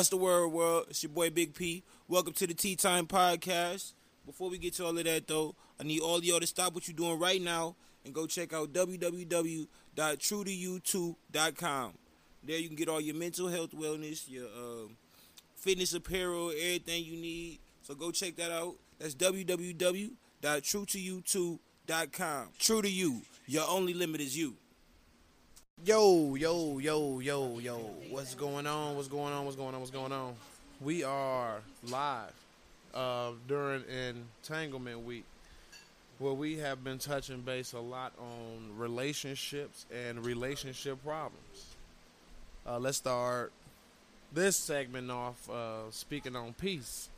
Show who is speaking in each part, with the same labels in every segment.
Speaker 1: What's the word, world? It's your boy Big P. Welcome to the Tea Time Podcast. Before we get to all of that, though, I need all y'all to stop what you're doing right now and go check out www.truetoyou2.com. There you can get all your mental health, wellness, your um, fitness apparel, everything you need. So go check that out. That's www.truetoyou2.com. True to you. Your only limit is you.
Speaker 2: Yo, yo, yo, yo, yo. What's going on? What's going on? What's going on? What's going on? We are live uh, during Entanglement Week, where we have been touching base a lot on relationships and relationship problems. Uh, let's start this segment off uh, speaking on peace.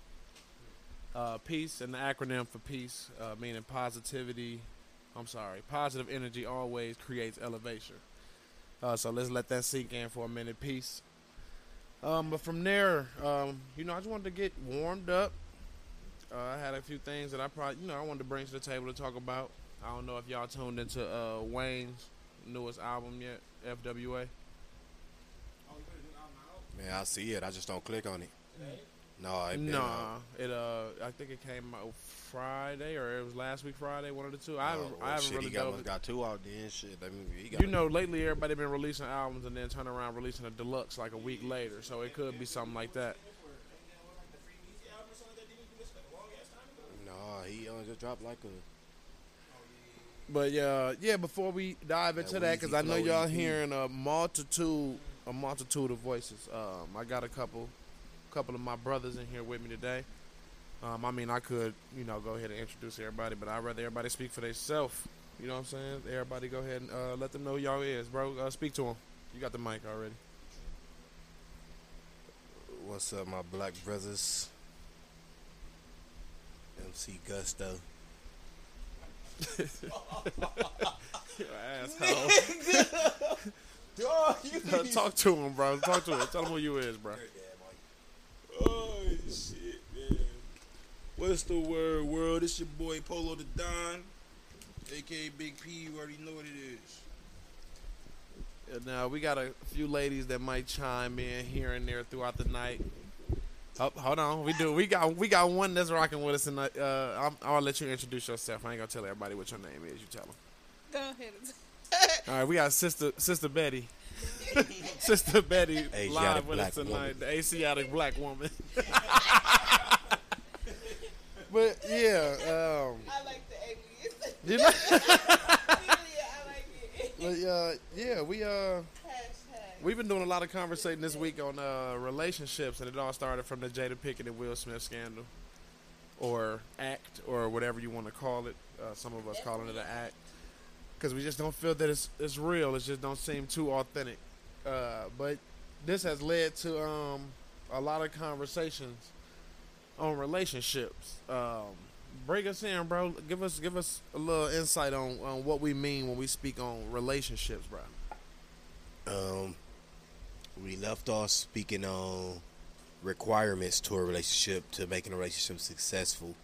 Speaker 2: Uh, peace and the acronym for peace, uh, meaning positivity. I'm sorry, positive energy always creates elevation. Uh, so let's let that sink in for a minute. Peace. Um, but from there, um, you know, I just wanted to get warmed up. Uh, I had a few things that I probably, you know, I wanted to bring to the table to talk about. I don't know if y'all tuned into uh, Wayne's newest album yet, FWA.
Speaker 3: Man, I see it. I just don't click on it. No, it
Speaker 2: Nah, it uh, I think it came out Friday or it was last week Friday, one of the two. I
Speaker 3: Oh,
Speaker 2: haven't,
Speaker 3: well,
Speaker 2: I haven't
Speaker 3: shit,
Speaker 2: really
Speaker 3: he got,
Speaker 2: dove
Speaker 3: must
Speaker 2: in-
Speaker 3: got two out then. Shit, I mean, he got
Speaker 2: You know, lately everybody been releasing albums and then turn around releasing a deluxe like a week later. So it could be something like that.
Speaker 3: No, he only just dropped like a.
Speaker 2: But yeah, yeah. Before we dive into
Speaker 3: That
Speaker 2: that, because I know y'all hearing a multitude, a multitude of voices. Um, I got a couple, couple of my brothers in here with me today. Um, I mean, I could, you know, go ahead and introduce everybody, but I'd rather everybody speak for themselves. You know what I'm saying? Everybody go ahead and uh, let them know who y'all is, bro. Uh, speak to them. You got the mic already.
Speaker 3: What's up, my black brothers? MC Gusto.
Speaker 2: Asshole.
Speaker 1: Dog, you
Speaker 2: Talk to him, bro. Talk to him. Tell him who you is, bro.
Speaker 1: Shit, man. What's the word, world? It's your boy Polo the Don, aka Big P. You already know what it is.
Speaker 2: And Now we got a few ladies that might chime in here and there throughout the night. Oh, hold on, we do. We got we got one that's rocking with us tonight. Uh, I'm, I'll let you introduce yourself. I ain't gonna tell everybody what your name is. You tell them.
Speaker 4: Go ahead.
Speaker 2: All right, we got sister sister Betty, sister Betty
Speaker 3: Asiatic
Speaker 2: live with us tonight.
Speaker 3: woman.
Speaker 2: The Asiatic black woman. but yeah, um,
Speaker 4: I like the alias.
Speaker 2: you know,
Speaker 4: yeah, I like it.
Speaker 2: but, uh, yeah, we uh.
Speaker 4: Hashtag.
Speaker 2: We've been doing a lot of conversating this week on uh, relationships, and it all started from the Jada Pinkett and Will Smith scandal, or act, or whatever you want to call it. Uh, some of us calling it an act, because we just don't feel that it's it's real. It just don't seem too authentic. Uh, but this has led to um, a lot of conversations on relationships. Um, break us in, bro. Give us give us a little insight on, on what we mean when we speak on relationships, bro.
Speaker 3: Um, we left off speaking on requirements to a relationship to making a relationship successful.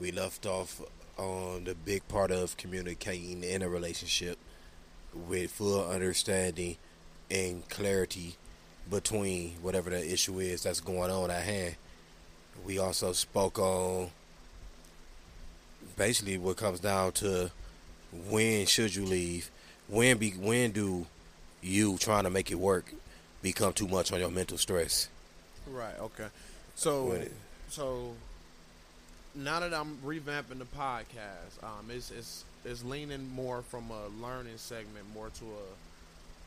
Speaker 3: We left off on the big part of communicating in a relationship with full understanding and clarity between whatever the issue is that's going on at hand. We also spoke on basically what comes down to when should you leave? When be when do you trying to make it work become too much on your mental stress?
Speaker 2: Right. Okay. So, so now that I'm revamping the podcast, um, it's it's it's leaning more from a learning segment more to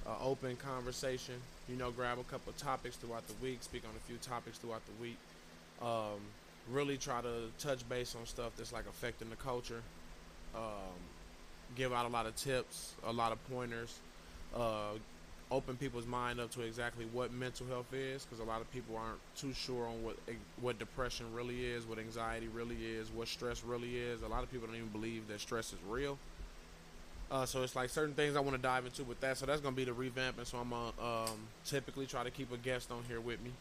Speaker 2: a, a open conversation. You know, grab a couple topics throughout the week, speak on a few topics throughout the week. Um, really try to touch base on stuff that's like affecting the culture. Um, give out a lot of tips, a lot of pointers. Uh, open people's mind up to exactly what mental health is because a lot of people aren't too sure on what what depression really is, what anxiety really is, what stress really is. A lot of people don't even believe that stress is real. Uh, so it's like certain things I want to dive into with that. So that's gonna be the revamping. So I'm gonna um, typically try to keep a guest on here with me,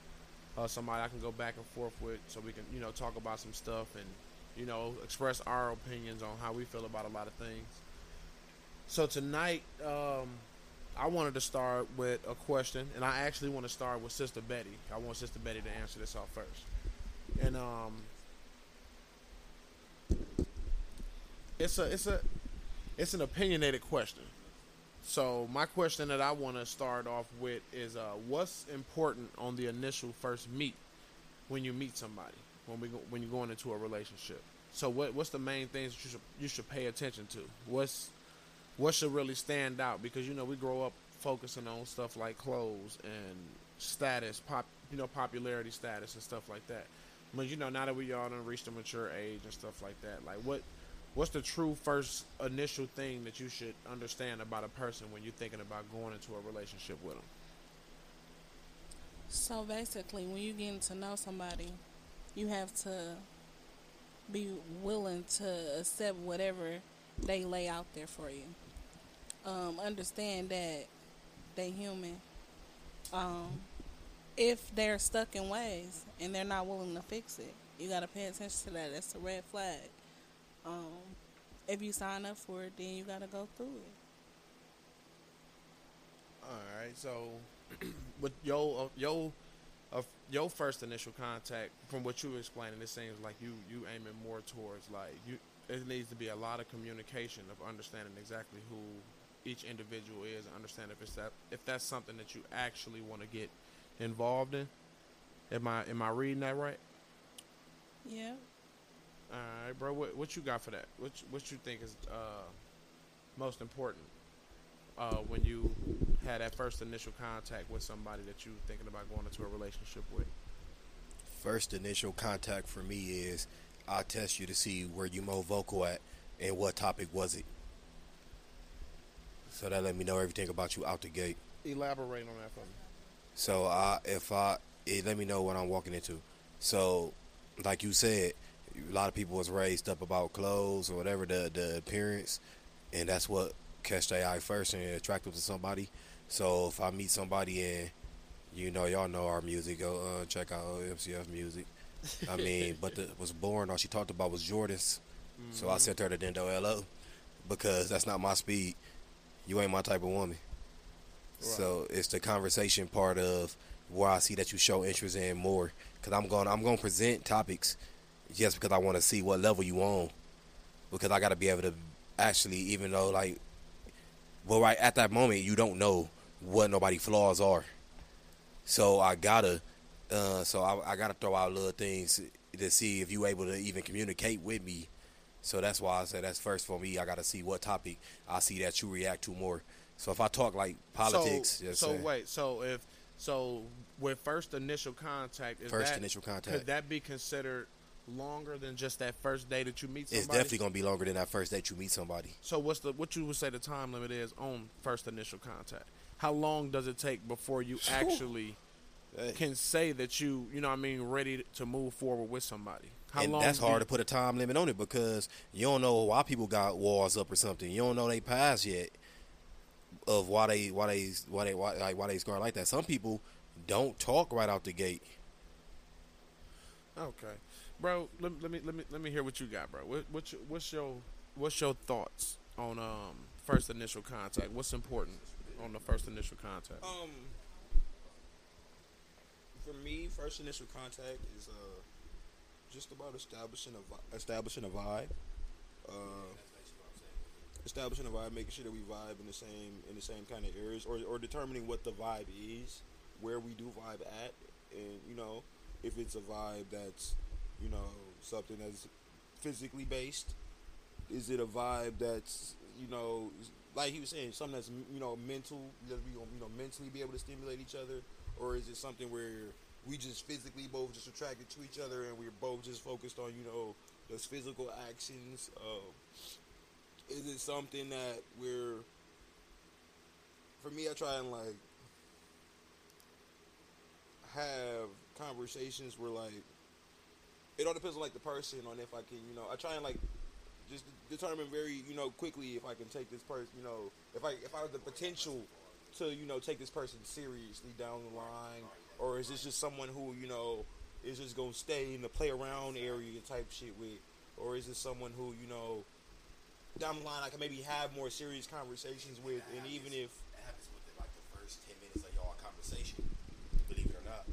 Speaker 2: uh, somebody I can go back and forth with, so we can you know talk about some stuff and you know express our opinions on how we feel about a lot of things. So tonight, um, I wanted to start with a question, and I actually want to start with Sister Betty. I want Sister Betty to answer this off first. And um, it's a it's a it's an opinionated question. So my question that I want to start off with is, uh, what's important on the initial first meet when you meet somebody when we go, when you're going into a relationship? So what what's the main things you should you should pay attention to? What's what should really stand out? Because you know we grow up focusing on stuff like clothes and status, pop you know popularity status and stuff like that. But you know now that we all done reached a mature age and stuff like that, like what what's the true first initial thing that you should understand about a person when you're thinking about going into a relationship with them?
Speaker 4: So basically, when you getting to know somebody, you have to be willing to accept whatever they lay out there for you. Um, understand that they human. Um, if they're stuck in ways and they're not willing to fix it, you gotta pay attention to that. That's a red flag. Um, if you sign up for it, then you gotta go through it.
Speaker 2: All right, so with your uh, your uh, your first initial contact, from what you were explaining, it seems like you you aiming more towards like you. It needs to be a lot of communication of understanding exactly who each individual is, and understand if it's that if that's something that you actually want to get involved in. Am I am I reading that right?
Speaker 4: Yeah.
Speaker 2: All right, bro. What what you got for that? What you- what you think is uh, most important uh, when you had that first initial contact with somebody that you thinking about going into a relationship with?
Speaker 3: First initial contact for me is I'll test you to see where you more vocal at and what topic was it. So that let me know everything about you out the gate.
Speaker 2: Elaborate on that for me.
Speaker 3: So I, if I, it let me know what I'm walking into. So, like you said, a lot of people was raised up about clothes or whatever the the appearance, and that's what catch their eye first and attractive to somebody. So if I meet somebody and you know y'all know our music, go uh, check out MCF music. I mean, but the was born. All she talked about was Jordans. So I sent her to Dendo LO because that's not my speed. You ain't my type of woman. So it's the conversation part of where I see that you show interest in more. Because I'm going, I'm going to present topics just because I want to see what level you on. Because I got to be able to actually, even though like, well, right at that moment you don't know what nobody flaws are. So I gotta, uh, so I, I gotta throw out little things to see if you able to even communicate with me. So that's why I said that's first for me. I gotta see what topic I see that you react to more. So if I talk like politics,
Speaker 2: So, so wait. So if so, with first initial contact, is
Speaker 3: First
Speaker 2: that,
Speaker 3: initial
Speaker 2: could that be considered longer than just that first day that you meet somebody?
Speaker 3: It's definitely gonna be longer than that first date you meet somebody.
Speaker 2: So what's the what you would say the time limit is on first initial contact? How long does it take before you actually
Speaker 3: Hey.
Speaker 2: can say that you you know what I mean ready to move forward with somebody? How
Speaker 3: and
Speaker 2: long?
Speaker 3: that's hard
Speaker 2: you-
Speaker 3: to put a time limit on it because you don't know why people got walls up or something. You don't know they past yet of why they why they why they why like why they scar like that. Some people don't talk right out the gate.
Speaker 2: Okay, bro. Let, let me let me let me hear what you got, bro. What, what's your, what's your what's your thoughts on um first initial contact? What's important on the first initial contact?
Speaker 1: Um, for me, first initial contact is uh just about establishing a vi- establishing a vibe. Uh, establishing a vibe, making sure that we vibe in the same in the same kind of areas, or or determining what the vibe is, where we do vibe at, and you know if it's a vibe that's you know something that's physically based. Is it a vibe that's you know like he was saying something that's you know mental that we you know mentally be able to stimulate each other, or is it something where we just physically both just attracted to each other and we're both just focused on you know those physical actions? Uh, is it something that we're for me? I try and like have conversations where like it all depends on like the person on if I can you know I try and like just determine very you know quickly if I can take this person you know if I if I have the potential to you know take this person seriously down the line or is this just someone who you know is just gonna stay in the play around area type shit with, or is this someone who you know down the line I can maybe have more serious conversations with, and even if
Speaker 3: that
Speaker 2: happens
Speaker 3: like the first ten minutes of conversation, believe it or not.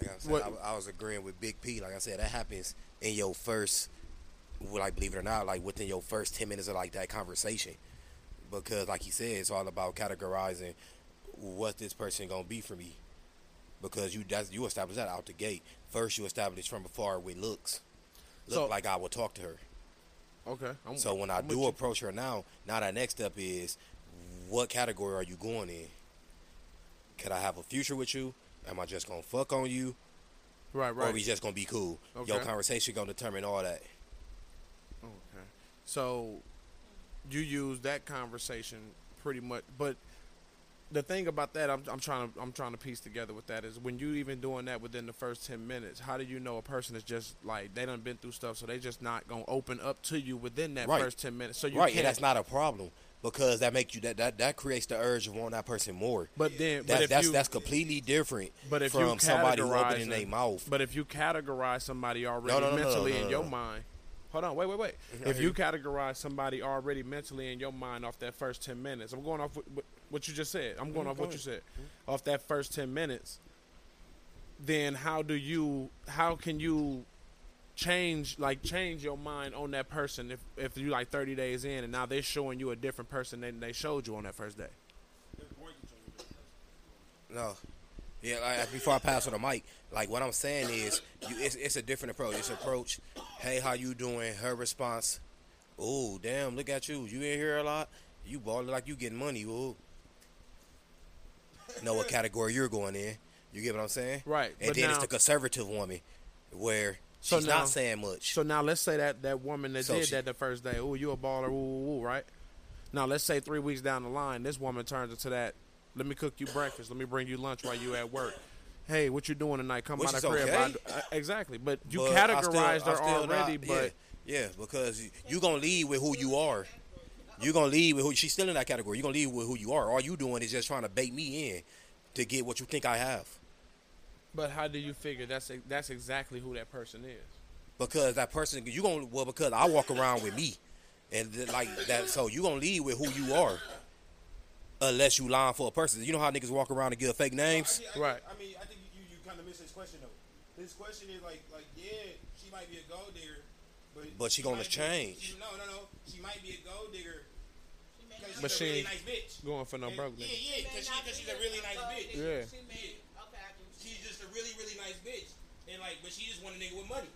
Speaker 3: Like i I, I, was agreeing with Big P. Like I said, that happens in your first, like believe it or not, like within your first ten minutes of like that conversation, because like he said, it's all about categorizing what this person gonna be for me, because you that's you establish that out the gate. First, you establish from afar with looks, look
Speaker 2: So-
Speaker 3: like I will talk to her.
Speaker 2: Okay. I'm,
Speaker 3: So when I
Speaker 2: I'm
Speaker 3: do approach her now, now that next step is, what category are you going in? Could I have a future with you? Am I just gonna fuck on you?
Speaker 2: right, right.
Speaker 3: or we just gonna be cool.
Speaker 2: Okay.
Speaker 3: Your conversation gonna determine all that.
Speaker 2: Okay. So you use that conversation pretty much, but the thing about that, I'm, I'm trying to I'm trying to piece together with that is when you even doing that within the first ten minutes, how do you know a person is just like they done been through stuff, so they just not gonna open up to you within that
Speaker 3: Right.
Speaker 2: first ten minutes? So you
Speaker 3: right, and that's not a problem because that makes you that that, that creates the urge of wanting that person more.
Speaker 2: but then, but
Speaker 3: That's
Speaker 2: you,
Speaker 3: that's completely different
Speaker 2: but if
Speaker 3: from
Speaker 2: you
Speaker 3: somebody opening their mouth.
Speaker 2: But if you categorize somebody already
Speaker 3: no, no, no,
Speaker 2: mentally in your mind, hold on, wait, wait, wait. If you
Speaker 3: you.
Speaker 2: categorize somebody already mentally in your mind off that first ten minutes, I'm going off what, what- what you just said. I'm going off
Speaker 3: go
Speaker 2: what you
Speaker 3: ahead.
Speaker 2: said. Off that first ten minutes, then how do you? How can you? change like change your mind on that person if if you like 30 days in and now they're showing you a different person than they showed you on that first day
Speaker 3: No. Yeah, like, before I pass on the mic, like what I'm saying is, you, it's, it's a different approach. It's approach. Hey, how you doing? Her response. Oh, damn! Look at you. You in here a lot. You balling like you getting money. Ooh. Know what category you're going in? You get what I'm saying?
Speaker 2: Right,
Speaker 3: And then
Speaker 2: now-
Speaker 3: it's the conservative woman, where
Speaker 2: So
Speaker 3: she's
Speaker 2: now-
Speaker 3: not saying much.
Speaker 2: So now let's say that that woman that
Speaker 3: So
Speaker 2: did
Speaker 3: she-
Speaker 2: that the first day, oh, you a baller, ooh, ooh, ooh, right? Now let's say three weeks down the line, this woman turns into that. Let me cook you breakfast. Let me bring you lunch while you at work. Hey, what you doing tonight? Come
Speaker 3: Which
Speaker 2: by the crib.
Speaker 3: okay.
Speaker 2: I exactly, but you
Speaker 3: But I still-
Speaker 2: categorized her already.
Speaker 3: not-
Speaker 2: but
Speaker 3: yeah, yeah, because you, you gonna lead with who you are. You're gonna lead with who she's still in that category. You're gonna lead with who you are. All you doing is just trying to bait me in to get what you think I have.
Speaker 2: but how do you figure that's that's exactly who that person is?
Speaker 3: Because that person, you gonna well because I walk around with me, and like that. So you gonna lead with who you are, unless you lying for a person. You know how niggas walk around and give fake names.
Speaker 1: I, I,
Speaker 2: Right.
Speaker 1: I mean, I think you, you kind of missed his question though. His question is like, like, yeah, she might be a gold digger, but
Speaker 3: But she gonna
Speaker 1: might be-
Speaker 3: change.
Speaker 1: she- no, no, no. She might be a gold digger. Because
Speaker 2: But
Speaker 1: she's
Speaker 2: she
Speaker 1: a really nice bitch.
Speaker 2: Going for no
Speaker 1: And-
Speaker 2: broke
Speaker 1: Yeah, yeah, because she, she's a really nice bitch.
Speaker 2: Yeah.
Speaker 5: She may, okay,
Speaker 1: She's just a really, really nice bitch. And like, but she just want a nigga with money.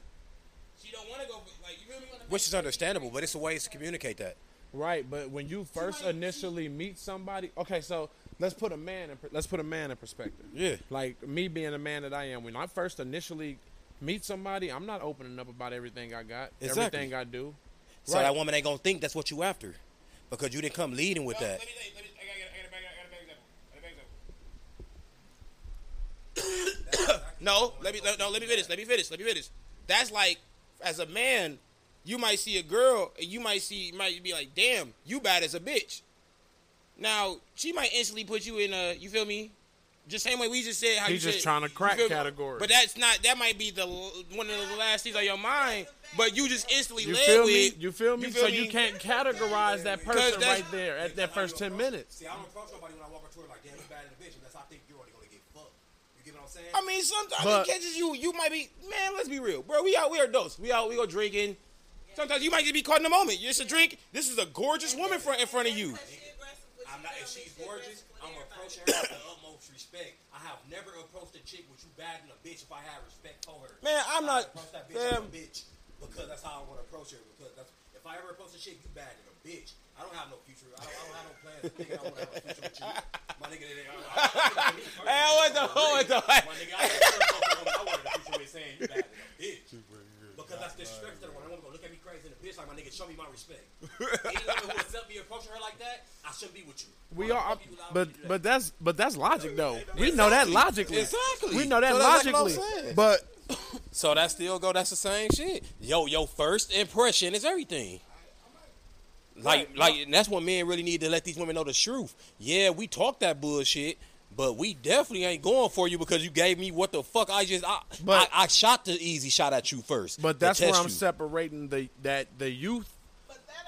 Speaker 1: She don't want to go, like, you feel me?
Speaker 3: Which is understandable, but it's a ways to communicate that.
Speaker 2: Right, but when you first initially meet somebody, okay, so let's put a man in let's put a man in perspective.
Speaker 3: Yeah.
Speaker 2: Like me being a man that I am, when I first initially meet somebody, I'm not opening up about everything I got,
Speaker 3: Exactly.
Speaker 2: everything I do.
Speaker 3: So
Speaker 2: Right.
Speaker 3: that woman ain't gonna think that's what you after, because you didn't come leading with
Speaker 1: No,
Speaker 3: that.
Speaker 1: Let me, let no, let me, no, let me finish. Let me finish. Let me finish. That's like, as a man, you might see a girl and you might see, might be like, damn, you bad as a bitch. Now she might instantly put you in a, you feel me? Just same way we just said. How
Speaker 2: He's
Speaker 1: you
Speaker 2: just
Speaker 1: said-
Speaker 2: trying to crack
Speaker 1: feel me? But that's not. That might be the one of the last things on your mind. But you just instantly
Speaker 2: You
Speaker 1: led
Speaker 2: feel
Speaker 1: with.
Speaker 2: me? You feel me?
Speaker 1: feel
Speaker 2: so you can't categorize that person right there at that first ten minutes.
Speaker 3: See, I don't approach nobody when I walk up to her like, damn, you bad in the bitch, unless I think you're only gonna get fucked. You get what I'm saying?
Speaker 1: I mean, sometimes
Speaker 2: But-
Speaker 1: it catches you. You might be, man. Let's be real, bro. We out. We are adults. We out. We go drinking. Sometimes you might just be caught in the moment. It's a drink. This is a gorgeous woman front in front of you.
Speaker 3: I'm not, if she's gorgeous, I'm approaching her with the utmost respect. I have never approached a chick with you bad in a bitch if I had respect for her.
Speaker 1: Man, I'm
Speaker 3: I
Speaker 1: not-
Speaker 3: approach that bitch as a bitch because that's how I want to approach her. Because that's, if I ever approach a chick, you bad in a bitch. I don't have no future. I don't, I don't have no plans. Nigga, I don't have a future with you. My nigga, I, I, I,
Speaker 1: Hey, what the? What the?
Speaker 3: My nigga, I ain't never approached a woman I wanted a future with saying you bad in a bitch. Because that's disrespectful to the one. I want to go look at me crazy in the bitch like my nigga. Show me my respect. Any woman who accept me approaching her like that, I shouldn't be with you.
Speaker 2: We are,
Speaker 3: fuck you
Speaker 2: but
Speaker 3: to do that?
Speaker 2: but that's but that's logic though. We know that logically.
Speaker 3: Exactly.
Speaker 2: We know that
Speaker 3: So that's like
Speaker 2: logically. But
Speaker 3: So that still go. That's the same shit. Yo, your first impression is everything. Like, like, and that's what men really need to let these women know the truth. Yeah, we talk that bullshit, but we definitely ain't going for you because you gave me what the fuck I just. I,
Speaker 2: But-
Speaker 3: I, I shot the easy shot at you first.
Speaker 2: but that's where I'm
Speaker 3: you.
Speaker 2: separating the that the youth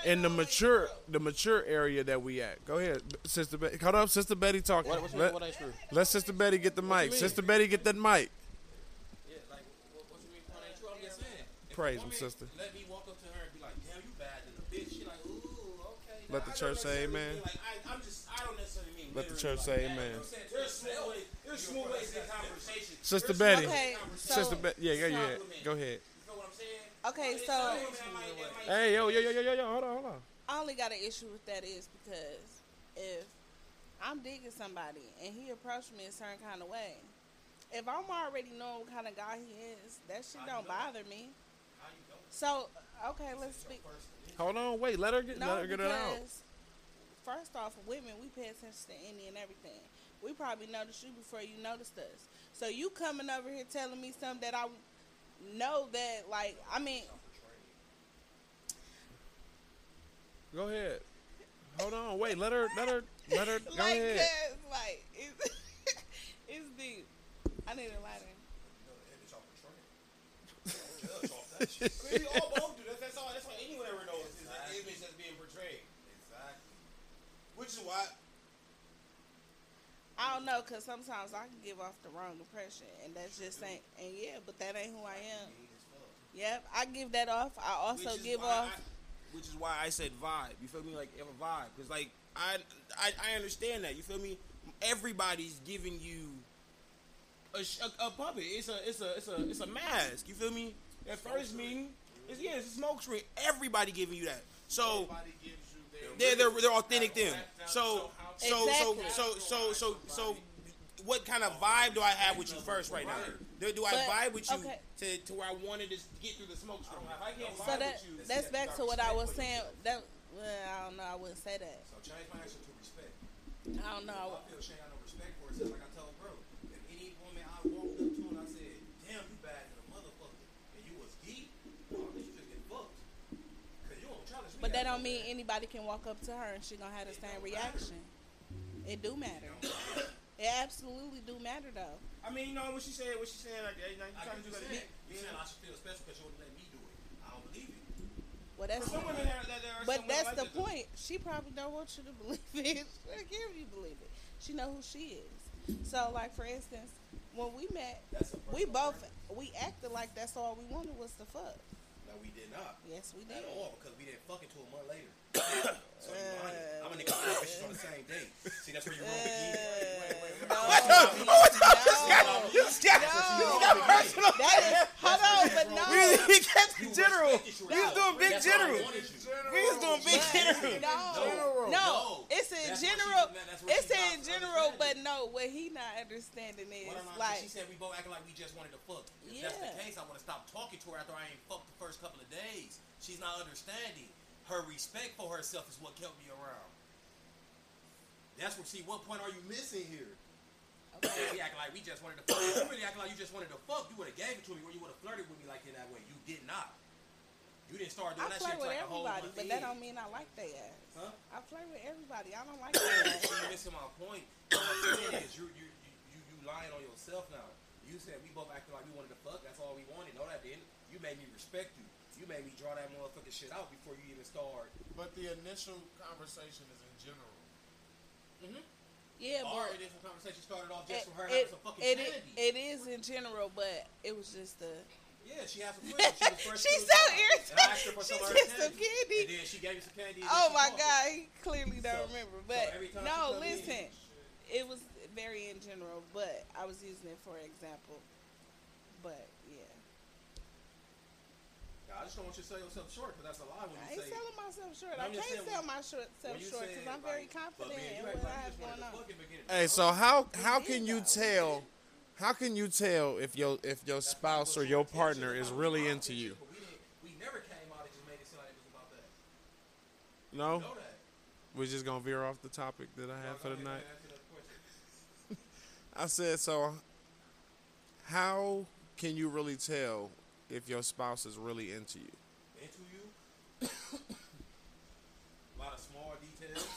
Speaker 2: and the mature the mature area that we at. Go ahead, sister. Betty. Hold up, sister Betty talking.
Speaker 3: What, what's,
Speaker 2: Let,
Speaker 3: what ain't true?
Speaker 2: let sister Betty get the mic. Sister Betty get that mic.
Speaker 3: Yeah,
Speaker 2: praise him, sister.
Speaker 3: Let me walk up to her and be like, "Damn, you bad than a bitch." She like, "Ooh, okay."
Speaker 2: Let
Speaker 3: Now,
Speaker 2: the
Speaker 3: I
Speaker 2: church say amen.
Speaker 3: Like, I, I'm just, I don't necessarily mean.
Speaker 2: Let the church say amen.
Speaker 3: There's small ways. There's small ways to conversation.
Speaker 2: Sister Betty.
Speaker 4: Okay, so-
Speaker 2: Sister, Be- yeah, go ahead. Go ahead.
Speaker 3: You feel what I'm saying?
Speaker 4: Okay, so-
Speaker 3: some women that might- that might-
Speaker 2: Hey, yo, yo, yo, yo, yo, yo, hold on, hold on.
Speaker 4: I only got an issue with that is because if I'm digging somebody and he approached me a certain kind of way, if I'm already knowing what kind of guy he is, that shit don't bother me.
Speaker 3: How you know?
Speaker 4: So okay, let's speak.
Speaker 2: Hold on, wait. Let her get,
Speaker 4: No,
Speaker 2: let her get it out.
Speaker 4: Because first off, women we pay attention to any and everything. We probably noticed you before you noticed us. So you coming over here telling me something that I know that like I mean
Speaker 2: Go ahead. Hold on, wait. Let her, let her, let her. Go
Speaker 4: like
Speaker 2: ahead.
Speaker 4: that, like it's, it's deep. I need a lighter.
Speaker 3: I mean, we all both do. That's, that's all. That's all anyone ever knows is the image that's being portrayed. Exactly.
Speaker 1: Which is why
Speaker 4: I don't know, cause sometimes I can give off the wrong impression, and that's just ain't. And yeah, but that ain't who I am. Yep, I give that off. I also give off.
Speaker 1: I- which is why I said vibe. You feel me? Like have a vibe, because like I, I I understand that. You feel me? Everybody's giving you a, a, a puppet. It's a it's a it's a it's a mask. You feel me? At first meeting, it's yeah, it's a smoke screen. Everybody giving you that. So they're they're, they're authentic them. So so so
Speaker 4: Exactly.
Speaker 1: so so so so what kind of vibe do I have with you first right now? Do, do I
Speaker 4: But,
Speaker 1: vibe with you
Speaker 4: okay.
Speaker 1: to, to where I wanted to get through the smoke screen? If I can't
Speaker 4: So that
Speaker 1: with you,
Speaker 4: that's back to what I was saying. That well, I don't know. I wouldn't say that.
Speaker 3: So change my answer to respect.
Speaker 4: I don't know.
Speaker 3: I feel she ain't got no respect for herself. Like I told bro, if any woman I walked up to and I said, "Damn, you bad than a motherfucker," and you was geek, oh, bitch, you just get fucked. Cause you don't challenge me.
Speaker 4: But that don't mean anybody can walk up to her and she gonna have the same reaction. It do matter. It absolutely do matter though.
Speaker 1: I mean, you know what she said? What she said, Like, hey, now you trying to do that?
Speaker 3: you saying. I should feel special because you wouldn't let me do it. I don't believe it.
Speaker 4: Well, that's
Speaker 1: For some women, there, there, there are
Speaker 4: but that's
Speaker 1: like
Speaker 4: the
Speaker 1: that, though.
Speaker 4: point. She probably don't want you to believe it. She'll give you believe it. She know who she is. So, like for instance, when we met, we both
Speaker 3: preference.
Speaker 4: we acted like that's all we wanted was to fuck.
Speaker 3: No, we did not.
Speaker 4: Yes, we
Speaker 3: At
Speaker 4: did.
Speaker 3: all, because we didn't fuck until a month later. so you lying. I'm a nigga fuck bitches on the same day. See, that's where you're wrong again.
Speaker 4: Uh, no, no,
Speaker 1: You got, you got personal.
Speaker 4: that is hold on, but no.
Speaker 1: He got the general.
Speaker 3: respected
Speaker 1: We was doing big
Speaker 3: That's why I
Speaker 1: general.
Speaker 3: wanted.
Speaker 1: We was doing big general.
Speaker 4: No, no,
Speaker 3: No.
Speaker 4: it's in general.
Speaker 3: she- that's what
Speaker 4: It's
Speaker 3: she
Speaker 4: in general, but no, what he not understanding is
Speaker 3: What am I-
Speaker 4: like
Speaker 3: she said we both acting like we just wanted to fuck. If that's the case, I want to stop talking to her after I ain't fucked the first couple of days. She's not understanding. Her respect for herself is what kept me around. That's what. See, what point are you missing here?
Speaker 4: okay.
Speaker 3: We acting like we just wanted to fuck. You really acting like you just wanted to fuck, you would have gave it to me, or you would have flirted with me like in that way. You did not. You didn't start doing
Speaker 4: I
Speaker 3: that shit
Speaker 4: with
Speaker 3: like a whole
Speaker 4: everybody, but that don't mean I like their ass.
Speaker 3: Huh?
Speaker 4: I flirt with everybody. I don't like their ass.
Speaker 3: You're missing my point. What I'm saying is you you you you you lying on yourself now. You said we both acting like we wanted to fuck. That's all we wanted. No, that didn't. You made me respect you. You made me draw that motherfucking shit out before you even start.
Speaker 2: But the initial conversation is in general.
Speaker 3: Mm-hmm.
Speaker 4: Yeah,
Speaker 3: Or
Speaker 4: but
Speaker 3: initial conversation started off
Speaker 4: it,
Speaker 3: just from her
Speaker 4: it,
Speaker 3: having some fucking
Speaker 4: it,
Speaker 3: candy.
Speaker 4: it is in general, but it was just a.
Speaker 3: yeah, she had some friends. She was
Speaker 4: She's so
Speaker 3: job. And I
Speaker 4: irritated.
Speaker 3: asked her for
Speaker 4: She
Speaker 3: some of her
Speaker 4: just some
Speaker 3: candy.
Speaker 4: candy.
Speaker 3: And then she gave me some candy. and
Speaker 4: Oh
Speaker 3: then she
Speaker 4: my
Speaker 3: called me.
Speaker 4: god, he clearly don't
Speaker 3: So-
Speaker 4: remember.
Speaker 3: so
Speaker 4: But
Speaker 3: every time she
Speaker 4: no,
Speaker 3: come in,
Speaker 4: listen, it was very in general, but I was using it for example. But yeah,
Speaker 3: I just don't want you to sell yourself short because that's a lie when
Speaker 4: I
Speaker 3: you
Speaker 4: ain't
Speaker 3: say.
Speaker 4: selling myself short. I can't
Speaker 3: saying
Speaker 4: sell
Speaker 3: when-
Speaker 4: my short, self short because I'm very
Speaker 3: like, but
Speaker 4: confident
Speaker 3: man,
Speaker 4: in what
Speaker 3: like
Speaker 4: I have going on.
Speaker 3: fuck in the beginning.
Speaker 2: Hey, so how how can you
Speaker 4: though.
Speaker 2: tell? How can you tell if your if your spouse or your partner is really into you?
Speaker 3: We never came out and just made it seem like it was about that.
Speaker 2: No,
Speaker 3: You know that.
Speaker 2: we're just gonna veer off the topic that I have for
Speaker 3: Go
Speaker 2: the night.
Speaker 3: answer that question.
Speaker 2: I said so. How can you really tell if your spouse is really into you?
Speaker 3: Into you. a lot of small details.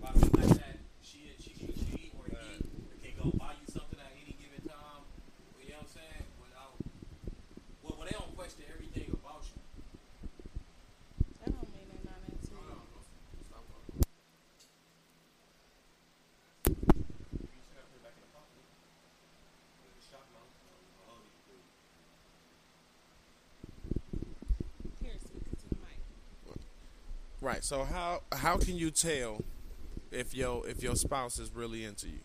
Speaker 3: A lot of stuff that she she she she or he can go buy you something at any given time. You know what I'm saying? Without well, well they don't question everything about you.
Speaker 4: That don't mean they're not into
Speaker 3: No, no,
Speaker 4: you.
Speaker 3: no. Stop talking. You just gotta put it back in the pocket. Put it in the shop now. Oh, you do.
Speaker 2: Right. So how how can you tell if your if your spouse is really into you?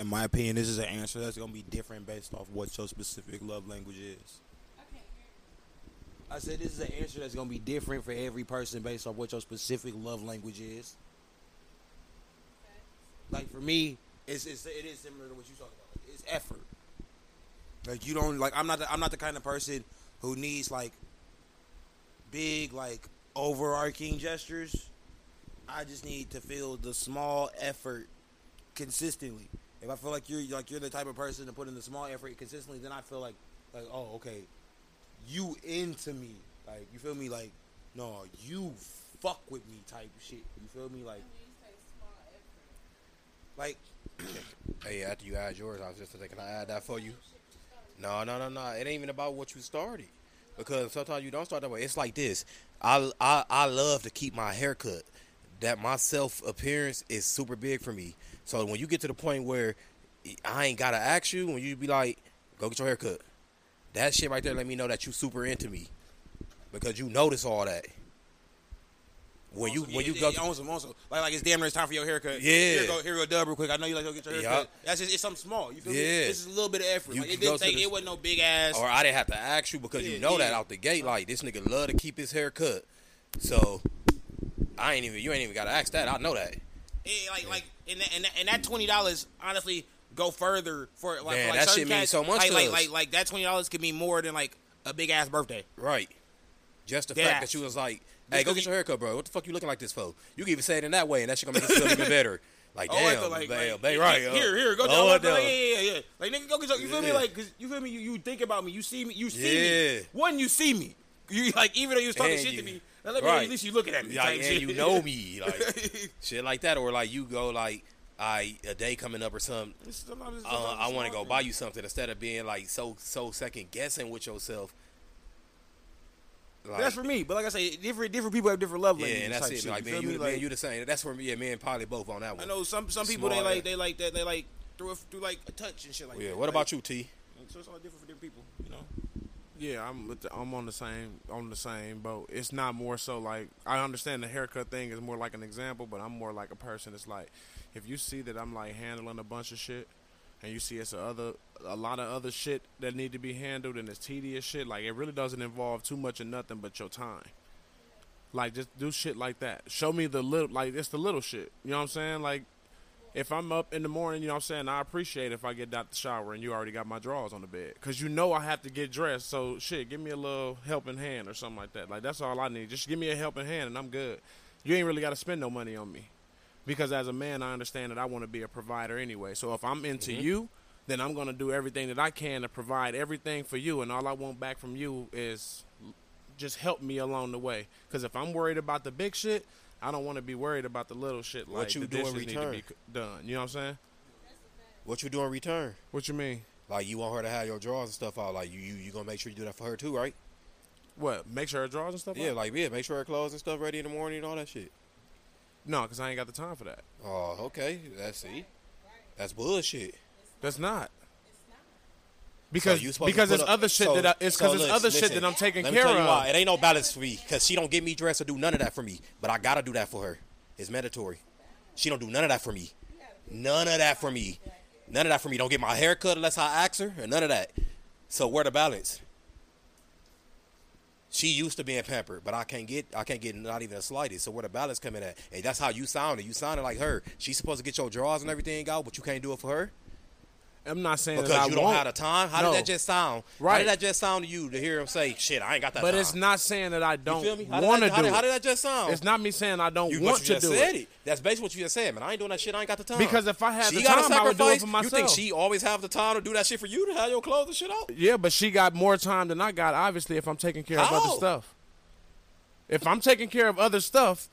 Speaker 1: In my opinion, this is an answer that's gonna be different based off what your specific love language is. I said this is an answer that's gonna be different for every person based off what your specific love language is. Like for me, it's, it's it is similar to what you talking about. Like, it's effort. Like you don't like I'm not the, I'm not the kind of person who needs like big like overarching gestures. I just need to feel the small effort consistently. If I feel like you're like you're the type of person to put in the small effort consistently, then I feel like like oh okay, you into me. Like you feel me? Like no, you fuck with me type shit. You feel me? Like like
Speaker 3: Hey, after you add yours, I was just thinking, can I add that for you? No, no, no, no. It ain't even about what you started. Because sometimes you don't start that way. It's like this. I, I, I love to keep my haircut. That my self appearance is super big for me. So when you get to the point where I ain't gotta ask you, when you be like, go get your haircut. That shit right there let me know that you super into me. Because you notice all that. When you when
Speaker 1: yeah,
Speaker 3: you
Speaker 1: yeah,
Speaker 3: go
Speaker 1: yeah, also, also like like it's damn near it's time for your haircut.
Speaker 3: Yeah.
Speaker 1: here go here go dub real quick. I know you like to go get your haircut.
Speaker 3: Yup.
Speaker 1: That's just it's something small. You feel me?
Speaker 3: Yeah.
Speaker 1: It's just a little bit of effort.
Speaker 3: You
Speaker 1: like, it didn't take
Speaker 3: the-
Speaker 1: it wasn't no big ass.
Speaker 3: or I didn't have to ask you because
Speaker 1: Yeah,
Speaker 3: you know that out the gate. Like this nigga love to keep his hair cut. So I ain't even you ain't even gotta ask that. I know that.
Speaker 1: Yeah, like like and that, and that, and that twenty dollars honestly go further for like,
Speaker 3: Man,
Speaker 1: for, like
Speaker 3: that shit means so much
Speaker 1: Like
Speaker 3: to
Speaker 1: like,
Speaker 3: us.
Speaker 1: like like that twenty dollars could mean more than like a big ass birthday.
Speaker 3: Right. Just the
Speaker 1: Dead
Speaker 3: fact
Speaker 1: ass.
Speaker 3: that you was like, hey, go get your haircut, bro. What the fuck you looking like this for? You can even say it in that way, and that shit gonna make it feel even better. Like,
Speaker 1: Oh,
Speaker 3: damn,
Speaker 1: like,
Speaker 3: babe,
Speaker 1: like,
Speaker 3: babe,
Speaker 1: here,
Speaker 3: right?
Speaker 1: Here,
Speaker 3: uh,
Speaker 1: here, go.
Speaker 3: oh,
Speaker 1: down,
Speaker 3: no.
Speaker 1: yeah, yeah, yeah, yeah. Like nigga, go get your. You feel me? Like, cause you feel me? You, you think about me. You see me. You see
Speaker 3: Yeah.
Speaker 1: me. One, you see me. You like even though you was talking
Speaker 3: And
Speaker 1: shit
Speaker 3: you-
Speaker 1: to me. Now let me
Speaker 3: right.
Speaker 1: at least you looking at me.
Speaker 3: Like, and
Speaker 1: shit.
Speaker 3: you know me, like shit like that, or like you go like, I a day coming up or something.
Speaker 1: It's sometimes it's
Speaker 3: Uh, I want to go buy you something instead of being like so so second guessing with yourself. Like,
Speaker 1: That's for me. But like I say, different different people have different love
Speaker 3: yeah, and that's it.
Speaker 1: shit,
Speaker 3: Like,
Speaker 1: you
Speaker 3: man, you,
Speaker 1: me?
Speaker 3: man, you the same. That's for me. Yeah, me and Polly both on that one.
Speaker 1: I know some some people they like they like that they like through a, through like a touch and shit like
Speaker 3: Yeah.
Speaker 1: that.
Speaker 3: What
Speaker 1: Like,
Speaker 3: about you, T?
Speaker 1: So it's all different for different people, you know.
Speaker 2: Yeah, I'm with the, I'm on the same on the same boat. It's not more so like I understand the haircut thing is more like an example, but I'm more like a person. It's like if you see that I'm like handling a bunch of shit, and you see it's a other a lot of other shit that need to be handled, and it's tedious shit. Like it really doesn't involve too much of nothing but your time. Like just do shit like that. Show me the little like it's the little shit. You know what I'm saying? Like if I'm up in the morning, you know what I'm saying, I appreciate if I get out the shower and you already got my drawers on the bed. Because you know I have to get dressed. So, shit, give me a little helping hand or something like that. Like, that's all I need. Just give me a helping hand and I'm good. You ain't really got to spend no money on me. Because as a man, I understand that I want to be a provider anyway. So, if I'm into mm-hmm. you, then I'm going to do everything that I can to provide everything for you. And all I want back from you is just help me along the way. Because if I'm worried about the big shit, I don't want to be worried about the little shit.
Speaker 3: What
Speaker 2: Like
Speaker 3: you
Speaker 2: the
Speaker 3: do in
Speaker 2: dishes need to be done. You know what I'm saying?
Speaker 3: What you do in return?
Speaker 2: What you mean?
Speaker 3: Like you want her to have your drawers and stuff out. Like you you, you gonna make sure you do that for her too, right?
Speaker 2: What? Make sure her drawers and stuff.
Speaker 3: Yeah,
Speaker 2: out?
Speaker 3: like yeah, make sure her clothes and stuff ready in the morning and all that shit.
Speaker 2: No, because I ain't got the time for that.
Speaker 3: Oh, okay. That's see. That's bullshit.
Speaker 2: That's not. Because
Speaker 3: you
Speaker 2: because there's other shit
Speaker 3: so-
Speaker 2: that I, it's
Speaker 3: so
Speaker 2: because there's
Speaker 3: listen,
Speaker 2: other shit that I'm taking
Speaker 3: Let me
Speaker 2: care
Speaker 3: tell you
Speaker 2: of.
Speaker 3: why. It ain't no balance for me because she don't get me dressed or do none of that for me. But I gotta do that for her. It's mandatory. She don't do none of that for me. None of that for me. None of that for me. Don't get my hair cut unless I ask her, or none of that. So where the balance? She used to being pampered, but I can't get I can't get not even the slightest. So where the balance coming at? And that's how you sounded. You sounded like her. She's supposed to get your drawers and everything out, but you can't do it for her
Speaker 2: I'm not saying that
Speaker 3: because
Speaker 2: I
Speaker 3: you don't
Speaker 2: won't,
Speaker 3: have the time. How
Speaker 2: No.
Speaker 3: did that just sound? How
Speaker 2: Right.
Speaker 3: did that just sound to you to hear him say, "Shit, I ain't got that"? Time.
Speaker 2: But
Speaker 3: time.
Speaker 2: it's not saying that I don't?
Speaker 3: How
Speaker 2: want to
Speaker 3: how
Speaker 2: do
Speaker 3: did, how did that just sound?
Speaker 2: It's not me saying I don't
Speaker 3: You,
Speaker 2: want
Speaker 3: you
Speaker 2: to
Speaker 3: just
Speaker 2: do
Speaker 3: said
Speaker 2: it.
Speaker 3: it. That's basically what you just said, man. I ain't doing that shit. I ain't got the time.
Speaker 2: Because if I had
Speaker 3: she
Speaker 2: the time, I would do it for
Speaker 3: You think she always have the time to do that shit for you to have your clothes and shit out?
Speaker 2: Yeah, but she got more time than I got. Obviously, if I'm taking care of other stuff. If I'm taking care of other stuff,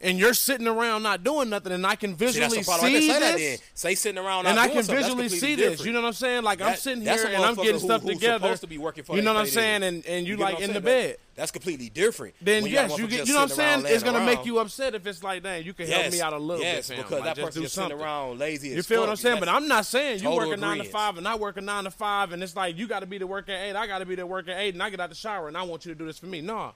Speaker 2: and you're sitting around not doing nothing, and I can
Speaker 3: See, that's
Speaker 2: visually
Speaker 3: the problem. Right there.
Speaker 2: see
Speaker 3: Say that
Speaker 2: this,
Speaker 3: then. Say sitting around
Speaker 2: and I can. Visually see
Speaker 3: completely
Speaker 2: this. You know what I'm saying? Like I'm sitting here and I'm getting
Speaker 3: who-
Speaker 2: stuff
Speaker 3: who's
Speaker 2: together.
Speaker 3: supposed to be working for
Speaker 2: you know what I'm saying? And and you,
Speaker 3: get
Speaker 2: like in the bed.
Speaker 3: That's completely different.
Speaker 2: Then
Speaker 3: you
Speaker 2: yes, you get. You know what I'm saying? It's gonna
Speaker 3: laying
Speaker 2: make you upset if it's like, dang, you can help me out a little
Speaker 3: yes,
Speaker 2: bit, fam.
Speaker 3: because
Speaker 2: Like,
Speaker 3: that person sitting around lazy.
Speaker 2: You feel what. I'm saying? But I'm not saying you working nine to five and I working nine to five, and it's like you got to be to work at eight. I got to be to work at eight, and I get out the shower and I want you to do this for me. No,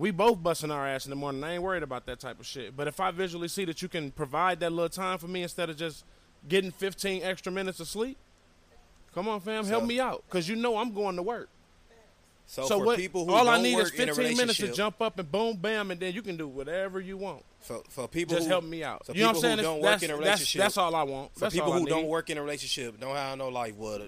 Speaker 2: We both busting our ass in the morning. I ain't worried about that type of shit. But if I visually see that you can provide that little time for me instead of just getting 15 extra minutes of sleep, come on, fam, help
Speaker 3: So-
Speaker 2: me out. Because you know I'm going to work.
Speaker 3: So,
Speaker 2: So
Speaker 3: for
Speaker 2: what?
Speaker 3: people who
Speaker 2: all
Speaker 3: don't
Speaker 2: I need is
Speaker 3: work in
Speaker 2: 15 minutes to jump up and boom, bam, and then you can do whatever you want.
Speaker 3: For, for people
Speaker 2: Just
Speaker 3: who
Speaker 2: help me out.
Speaker 3: So
Speaker 2: you know what I'm
Speaker 3: people
Speaker 2: saying?
Speaker 3: who
Speaker 2: That's-
Speaker 3: don't work
Speaker 2: that's,
Speaker 3: in a relationship.
Speaker 2: That's, all I want.
Speaker 3: For
Speaker 2: That's
Speaker 3: people who don't work in a relationship, don't have no life. what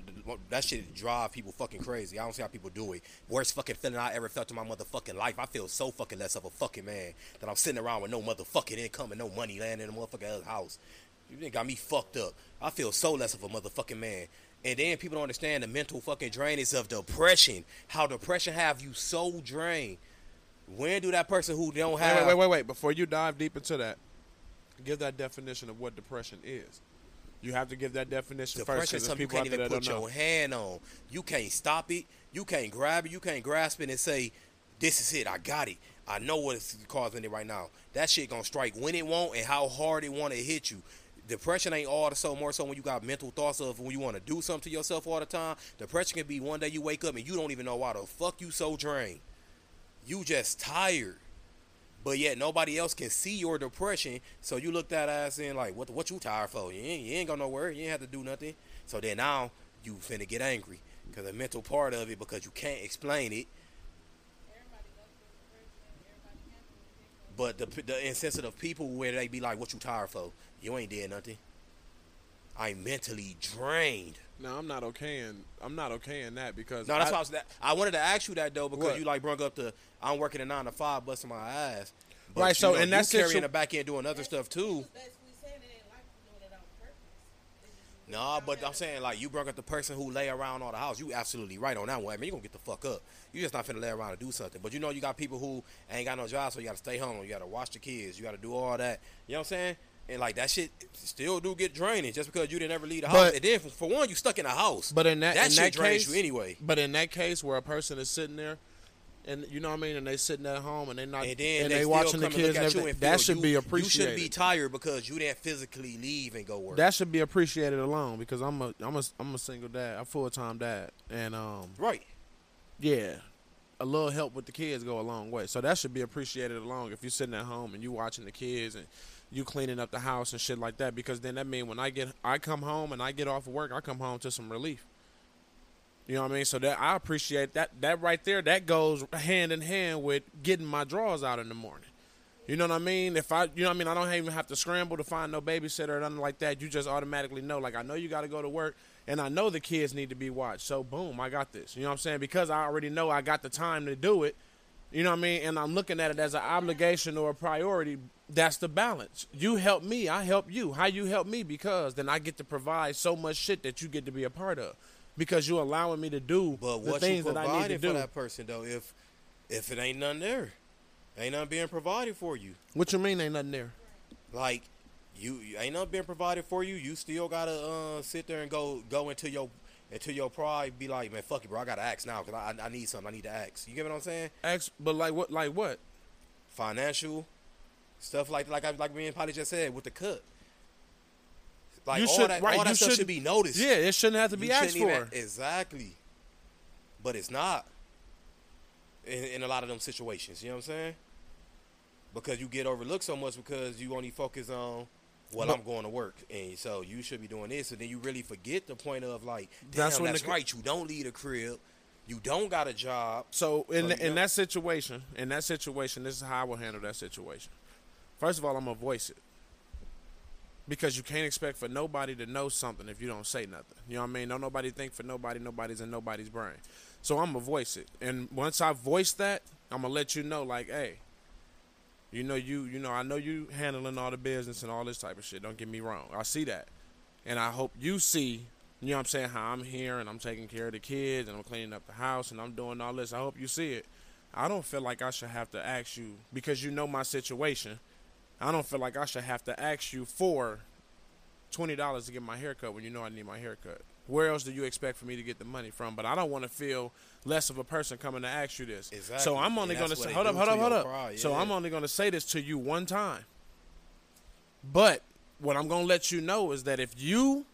Speaker 3: that shit drive people fucking crazy. I don't see how people do it. Worst fucking feeling I ever felt in my motherfucking life. I feel so fucking less of a fucking man that I'm sitting around with no motherfucking income and no money landing in a motherfucking house. You got me fucked up. I feel so less of a motherfucking man. And then people don't understand the mental fucking drainage of depression. How depression have you so drained. When do that person who don't have
Speaker 2: wait, wait, wait, wait. Before you dive deep into that, give that definition of what depression is. You have to give that definition first
Speaker 3: Depression is
Speaker 2: there's
Speaker 3: something you can't even put your
Speaker 2: know.
Speaker 3: hand on. You can't stop it. You can't grab it. You can't grasp it and say, "This is it. I got it. I know what's causing it right now." That shit gonna strike when it won't and how hard it want to hit you. Depression ain't all the so more so when you got mental thoughts of when you want to do something to yourself all the time. Depression can be one day you wake up and you don't even know why the fuck you so drained. You just tired. But yet nobody else can see your depression, so you look that ass in like, what? What you tired for? You ain't, you ain't got nowhere. You ain't have to do nothing. So then now you finna get angry because the mental part of it because you can't explain it. But the the insensitive people where they be like, what you tired for? You ain't did nothing. I'm mentally drained.
Speaker 2: No, I'm not okay, okaying. I'm not okaying that because
Speaker 3: No, that's
Speaker 2: I,
Speaker 3: why I, was, that. I wanted to ask you that though because
Speaker 2: What?
Speaker 3: you like brung up the I'm working a nine to five, busting my ass. But,
Speaker 2: Right, so
Speaker 3: know,
Speaker 2: in
Speaker 3: you
Speaker 2: that
Speaker 3: carrying
Speaker 2: situ-
Speaker 3: the back end doing other stuff too. Nah, but I'm saying like you brought up the person who lay around all the house. You absolutely right on that one. I mean, you gonna get the fuck up. You just not finna lay around and do something. But you know you got people who ain't got no job, so you gotta stay home. You gotta watch the kids. You gotta do all that. You know what I'm saying? And like that shit still do get draining just because you didn't ever leave the house.
Speaker 2: But-
Speaker 3: and then for, for one, you stuck in a house.
Speaker 2: But in that,
Speaker 3: that
Speaker 2: in
Speaker 3: shit
Speaker 2: that
Speaker 3: drains
Speaker 2: case,
Speaker 3: you anyway.
Speaker 2: But in that case where a person is sitting there, and you know what I mean, and they sitting at home and they not
Speaker 3: And then
Speaker 2: and
Speaker 3: they,
Speaker 2: they,
Speaker 3: still
Speaker 2: watching the kids
Speaker 3: look
Speaker 2: and
Speaker 3: at you
Speaker 2: everything,
Speaker 3: and
Speaker 2: that should
Speaker 3: you,
Speaker 2: be appreciated.
Speaker 3: You shouldn't be tired because you didn't physically leave and go work.
Speaker 2: that should be appreciated alone because I'm a I'm a I'm a single dad, a full time dad, and um
Speaker 3: right.
Speaker 2: yeah, a little help with the kids go a long way. So that should be appreciated along if you're sitting at home and you watching the kids and you cleaning up the house and shit like that because then that mean when I get I come home and I get off of work, I come home to some relief. You know what I mean? So that I appreciate that that right there that goes hand in hand with getting my drawers out in the morning. You know what I mean? If I, you know what I mean, I don't even have to scramble to find no babysitter or nothing like that. You just automatically know. Like I know you got to go to work, and I know the kids need to be watched. So boom, I got this. You know what I'm saying? Because I already know I got the time to do it. You know what I mean? And I'm looking at it as an obligation or a priority. That's the balance. You help me, I help you. How you help me? Because then I get to provide so much shit that you get to be a part of. Because you're allowing me to do
Speaker 3: But
Speaker 2: the
Speaker 3: what
Speaker 2: things that I need to
Speaker 3: provided for that person though, if if it ain't nothing there, ain't nothing being provided for you.
Speaker 2: What you mean ain't nothing there?
Speaker 3: Like you, you ain't nothing being provided for you. You still gotta uh, sit there and go go into your into your pride. Be like, man, fuck it, bro. I gotta ask now because I, I need something. I need to ask. You get what I'm saying?
Speaker 2: Ex, but like what? Like what?
Speaker 3: Financial stuff like like I like me and Polly just said with the cut. Like
Speaker 2: You
Speaker 3: all
Speaker 2: should-
Speaker 3: that,
Speaker 2: right,
Speaker 3: all that stuff
Speaker 2: should-
Speaker 3: should be noticed.
Speaker 2: Yeah, it shouldn't have to be
Speaker 3: You
Speaker 2: asked for.
Speaker 3: even- exactly. But it's not in, in a lot of them situations. You know what I'm saying? Because you get overlooked so much because you only focus on, well,
Speaker 2: But-
Speaker 3: I'm going to work, and so you should be doing this, and then you really forget the point of like, damn,
Speaker 2: That's
Speaker 3: that's,
Speaker 2: when the-
Speaker 3: right. You don't leave a crib, you don't got a job.
Speaker 2: So in
Speaker 3: So
Speaker 2: in that situation, in that situation, this is how I will handle that situation. First of all, I'm gonna voice it because you can't expect for nobody to know something if you don't say nothing. You know what I mean? Don't nobody think for nobody. Nobody's in nobody's brain. So I'm gonna voice it, and once I voice that, I'm gonna let you know, like, hey, you know, you you know, I know you handling all the business and all this type of shit. Don't get me wrong. I see that, and I hope you see. You know what I'm saying? How I'm here and I'm taking care of the kids and I'm cleaning up the house and I'm doing all this. I hope you see it. I don't feel like I should have to ask you because you know my situation. I don't feel like I should have to ask you for twenty dollars to get my haircut when you know I need my haircut. Where else do you expect for me to get the money from? But I don't want to feel less of a person coming to ask you this.
Speaker 3: Exactly.
Speaker 2: So I'm only going to say, hold up, hold up, hold up.
Speaker 3: pride,
Speaker 2: So
Speaker 3: yeah.
Speaker 2: I'm only going to say this to you one time. But what I'm going to let you know is that if you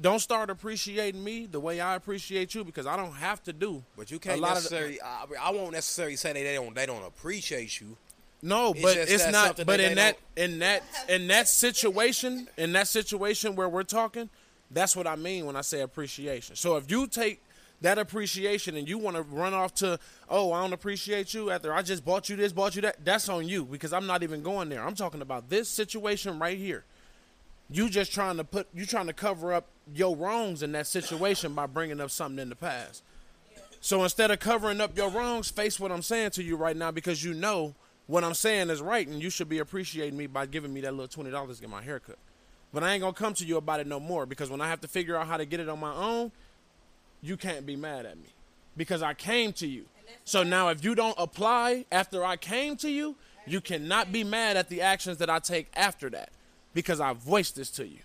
Speaker 2: don't start appreciating me the way I appreciate you because I don't have to do.
Speaker 3: But you can't
Speaker 2: a lot of the-
Speaker 3: necessarily. I, I won't necessarily say they don't. They don't appreciate you.
Speaker 2: No,
Speaker 3: It's
Speaker 2: but it's not. But
Speaker 3: that
Speaker 2: in that in that in that situation in that situation where we're talking, that's what I mean when I say appreciation. So if you take that appreciation and you want to run off to, oh, I don't appreciate you after I just bought you this, bought you that, that's on you because I'm not even going there. I'm talking about this situation right here. You just trying to put you trying to cover up your wrongs in that situation by bringing up something in the past. So instead of covering up your wrongs, face what I'm saying to you right now because you know what I'm saying is right and you should be appreciating me by giving me that little twenty dollars to get my hair cut. But I ain't gonna come to you about it no more because when I have to figure out how to get it on my own, you can't be mad at me because I came to you. So now if you don't apply after I came to you, you cannot be mad at the actions that I take after that because I voiced this to you.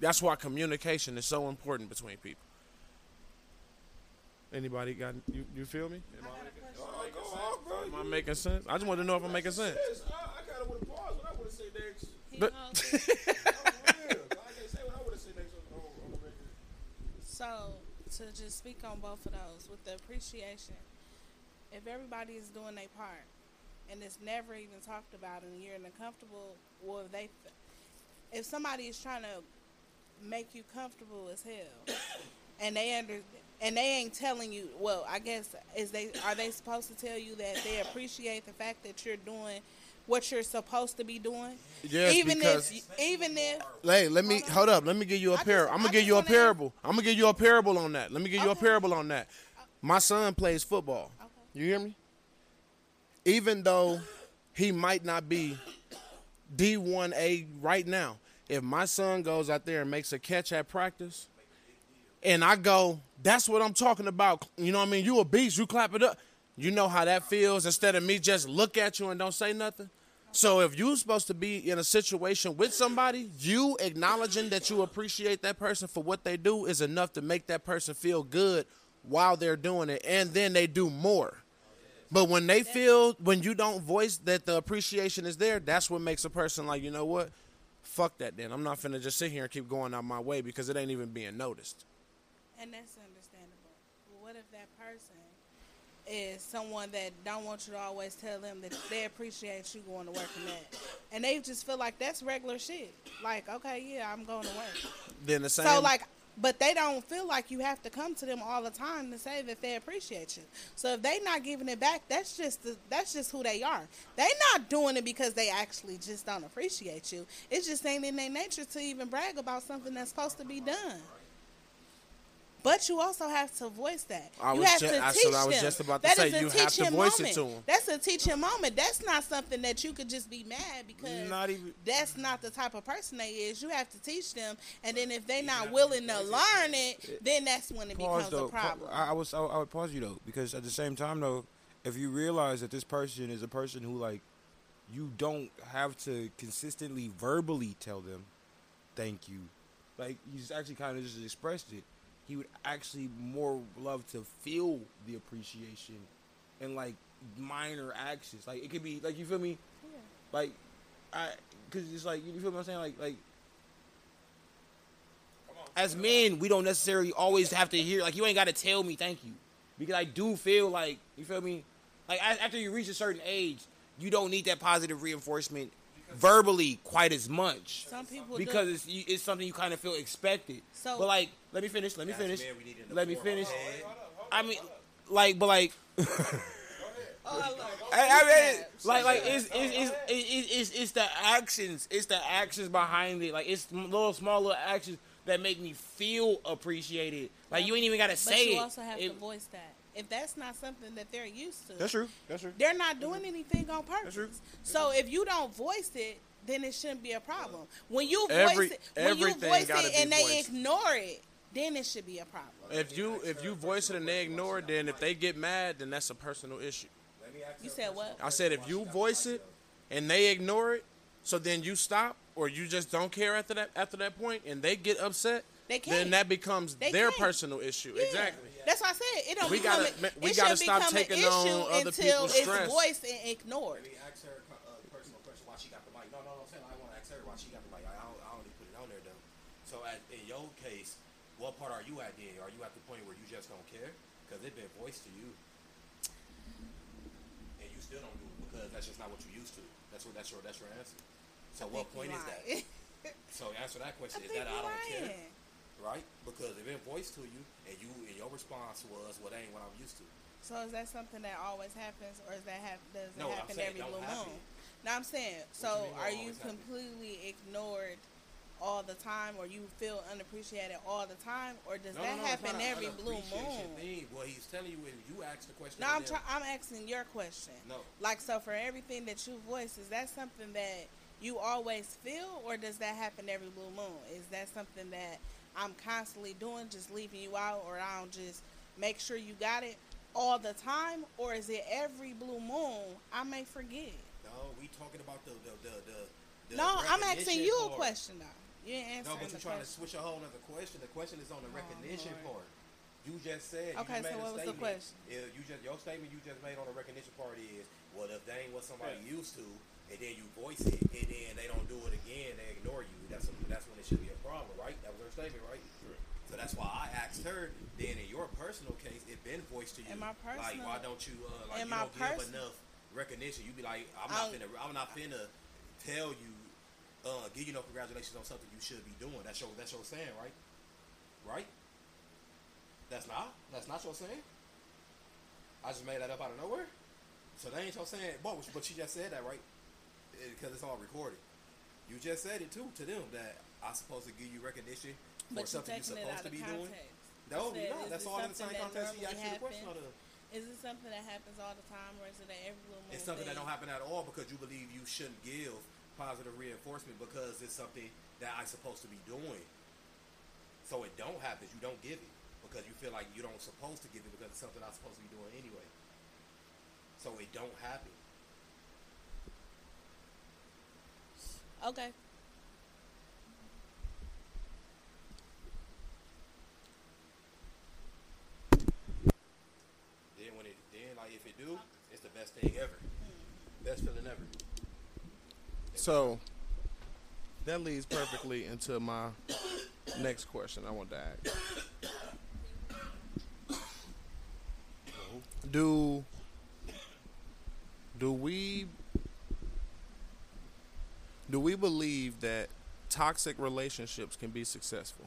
Speaker 2: That's why communication is so important between people. Anybody got you? You feel me? Am I making,
Speaker 1: Oh, go off, bro.
Speaker 2: am I making sense? I just want to know if I'm making sense.
Speaker 1: I, I kind of would have paused what I would have said next.
Speaker 4: He
Speaker 2: But-
Speaker 4: holds it.
Speaker 1: Oh, for real. I can't say what I would have said next on, on, on the record.
Speaker 4: So to just speak on both of those with the appreciation, if everybody is doing their part and it's never even talked about and you're in a comfortable, well, if they, if somebody is trying to make you comfortable as hell, and they under and they ain't telling you, well, I guess is they are they supposed to tell you that they appreciate the fact that you're doing what you're supposed to be doing,
Speaker 2: Yes,
Speaker 4: even
Speaker 2: because
Speaker 4: if even if
Speaker 2: Hey, let me hold up. Let me give you a parable. I'm gonna give you a parable. I'm gonna give you a parable on that. Let me give you a parable on that. My son plays football.
Speaker 4: Okay.
Speaker 2: You hear me? Even though he might not be D1A right now, if my son goes out there and makes a catch at practice, and I go, that's what I'm talking about. You know what I mean? You a beast. You clap it up. You know how that feels. Instead of me just look at you and don't say nothing. So if you're supposed to be in a situation with somebody, you acknowledging that you appreciate that person for what they do is enough to make that person feel good while they're doing it, and then they do more. But when they feel when you don't voice that the appreciation is there, that's what makes a person like, you know what? Fuck that then. I'm not finna just sit here and keep going out my way because it ain't even being noticed.
Speaker 4: And that's understandable. What if that person is someone that don't want you to always tell them that they appreciate you going to work and that, and they just feel like that's regular shit. Like, okay, yeah, I'm going to work.
Speaker 2: Then the same
Speaker 4: So like, but they don't feel like you have to come to them all the time to say that they appreciate you. So if they not giving it back, that's just the, that's just who they are. They not doing it because they actually just don't appreciate you. It's just ain't in their nature to even brag about something that's supposed to be done. But you also have to voice that.
Speaker 2: I
Speaker 4: you
Speaker 2: was
Speaker 4: have
Speaker 2: ju-
Speaker 4: to
Speaker 2: that's
Speaker 4: teach
Speaker 2: I was
Speaker 4: them.
Speaker 2: just about to
Speaker 4: That
Speaker 2: say.
Speaker 4: a
Speaker 2: You have to
Speaker 4: teaching
Speaker 2: voice it
Speaker 4: moment.
Speaker 2: to 'em.
Speaker 4: That's a teaching moment. That's not something that you could just be mad because
Speaker 1: Not even-
Speaker 4: that's not the type of person they is. You have to teach them, and then if they're not willing to learn it, then that's when it
Speaker 1: Pause
Speaker 4: becomes
Speaker 1: though.
Speaker 4: a problem.
Speaker 1: I, I was I, I would pause you though because at the same time though, if you realize that this person is a person who like, you don't have to consistently verbally tell them, thank you, like he's actually kind of just expressed it. He would actually more love to feel the appreciation, and like minor actions. Like it could be like you feel me, like I because it's like you feel what I'm saying. Like like as men, we don't necessarily always have to hear like you ain't got to tell me thank you because I do feel like you feel me. Like after you reach a certain age, you don't need that positive reinforcement verbally quite as much
Speaker 4: Some people
Speaker 1: because
Speaker 4: do.
Speaker 1: it's you- it's something you kind of feel expected.
Speaker 4: So-
Speaker 1: but like, let me finish. Let me finish.
Speaker 3: man, we needed the
Speaker 1: Let me
Speaker 3: floor.
Speaker 1: finish.
Speaker 3: Hey.
Speaker 1: I mean, like, but like.
Speaker 4: Oh,
Speaker 1: I, I mean, like, like it's it's, it's it's it's it's the actions, it's the actions behind it. Like it's little small little actions that make me feel appreciated. Like you ain't even gotta
Speaker 4: but
Speaker 1: say
Speaker 4: you
Speaker 1: it.
Speaker 4: also have
Speaker 1: It-
Speaker 4: to voice that. If that's not something that they're used to,
Speaker 1: That's true. That's true.
Speaker 4: they're not doing anything on purpose.
Speaker 1: That's true.
Speaker 4: So if you don't voice it, then it shouldn't be a problem. When you voice
Speaker 2: Every-
Speaker 4: it, when you voice it and they
Speaker 2: voiced.
Speaker 4: ignore it, then it should be a problem.
Speaker 2: if you if you voice it and they ignore it, then if they get mad, then that's a personal issue.
Speaker 4: You said what?
Speaker 2: I said if you voice it and they ignore it, so then you stop or you just don't care after that after that point and they get upset,
Speaker 4: They
Speaker 2: then that becomes
Speaker 4: They
Speaker 2: their
Speaker 4: can't.
Speaker 2: personal issue.
Speaker 4: Yeah.
Speaker 2: Exactly.
Speaker 4: That's why I said it don't
Speaker 2: We
Speaker 4: become.
Speaker 2: gotta-
Speaker 4: a-
Speaker 2: we
Speaker 4: it
Speaker 2: gotta stop
Speaker 4: become
Speaker 2: taking
Speaker 4: an
Speaker 2: on
Speaker 4: issue
Speaker 2: other
Speaker 4: until
Speaker 2: people's
Speaker 4: it's
Speaker 2: stress.
Speaker 4: voiced and ignored.
Speaker 3: Maybe ask her a personal question why she got the mic. No, no, no. I'm saying I want to ask her why she got the mic. I don't, I don't need put it on there though. So at, in your case, what part are you at then? Are you at the point where you just don't care? Because it's been voiced to you. And you still don't do it because that's just not what you used to. That's what that's your that's your answer. So what point is that?
Speaker 4: lying.
Speaker 3: So answer that
Speaker 4: I
Speaker 3: question. Is that I don't care? Right? Because it been voiced to you and you and your response was, Well that ain't what I'm used to.
Speaker 4: So is that something that always happens, or is that hap- does it
Speaker 3: No, I'm
Speaker 4: happen every blue moon? No, I'm saying.
Speaker 3: What
Speaker 4: So
Speaker 3: you
Speaker 4: are you
Speaker 3: always happen?
Speaker 4: completely ignored all the time, or you feel unappreciated all the time, or does that
Speaker 3: it's
Speaker 4: happen every blue moon?
Speaker 3: Thing. Well he's telling you when you ask the question
Speaker 4: No, I'm try- I'm asking your question.
Speaker 3: No.
Speaker 4: Like so, for everything that you voice, is that something that you always feel, or does that happen every blue moon? Is that something that I'm constantly doing, just leaving you out, or I don't just make sure you got it all the time, or is it every blue moon I may forget?
Speaker 3: No, we talking about the the the, the, the
Speaker 4: no, I'm asking
Speaker 3: recognition
Speaker 4: you a question though. You ain't
Speaker 3: No, but you're trying to switch a whole other question. The question is on the
Speaker 4: Oh,
Speaker 3: recognition
Speaker 4: Lord.
Speaker 3: part. You just said.
Speaker 4: Okay,
Speaker 3: you just
Speaker 4: so
Speaker 3: made a
Speaker 4: what was the question?
Speaker 3: Yeah, you just your statement you just made on the recognition part is, well, if they ain't what somebody used to, and then you voice it, and then they don't do it again, they ignore you. That's a, that's when it should be a problem, right? That was her statement, right? So that's why I asked her. Then in your personal case, it been voiced to you.
Speaker 4: In my
Speaker 3: like, why don't you uh, like you don't give enough recognition? You be like, I'm not
Speaker 4: I'm-
Speaker 3: finna, I'm not finna tell you, uh, give you no congratulations on something you should be doing. That's your that's your saying, right? Right? That's not that's not your saying. I just made that up out of nowhere. So that ain't your saying, but but she just said that right because it's all recorded. You just said it too to them that I'm supposed to give you recognition for
Speaker 4: But
Speaker 3: something you're supposed to be doing.
Speaker 4: context.
Speaker 3: No,
Speaker 4: said, is
Speaker 3: That's all in the same context.
Speaker 4: Normally
Speaker 3: asked the question.
Speaker 4: Is it something that happens all the time, or is it every moon?
Speaker 3: It's something that don't happen at all because you believe you shouldn't give positive reinforcement because it's something that I'm supposed to be doing. So it don't happen. You don't give it because you feel like you don't supposed to give it because it's something I'm supposed to be doing anyway. So it don't happen.
Speaker 4: Okay.
Speaker 3: Then when it then like if it do, it's the best thing ever. Best feeling ever.
Speaker 2: So that leads perfectly into my next question I want to ask. Do do we do we believe that toxic relationships can be successful?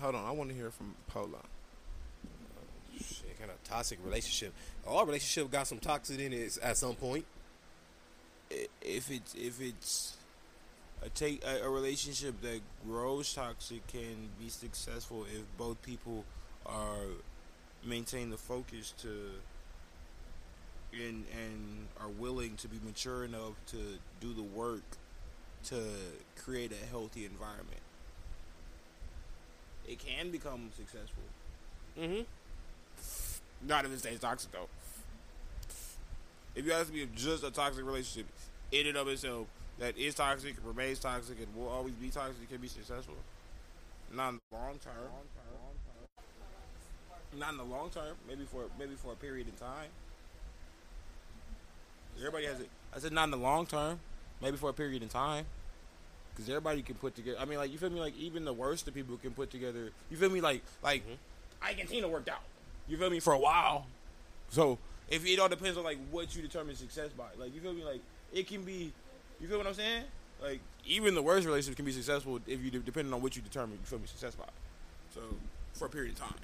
Speaker 2: Hold on, I want to hear from Polo.
Speaker 3: Oh, shit, kind of toxic relationship. All relationship got some toxic in it at some point.
Speaker 1: If it's if it's a take a, a relationship that grows toxic can be successful if both people are maintain the focus to and and are willing to be mature enough to do the work to create a healthy environment. It can become successful.
Speaker 3: Mm-hmm.
Speaker 1: Not if it stays toxic though. If you ask me if just a toxic relationship in and of itself that is toxic, remains toxic, and will always be toxic, it can be successful. Not in the long term. Not in the long term. Maybe for maybe for a period of time. Everybody has it. I said not in the long term. Maybe for a period of time. Because everybody can put together. I mean, like you feel me? Like even the worst of people can put together. You feel me? Like like mm-hmm. Ike and Tina worked out. You feel me? For a while. So if it all depends on like what you determine success by. Like you feel me? Like it can be. You feel what I'm saying? Like even the worst relationships can be successful if you depending on what you determine. You feel me? Success by. So for a period of time.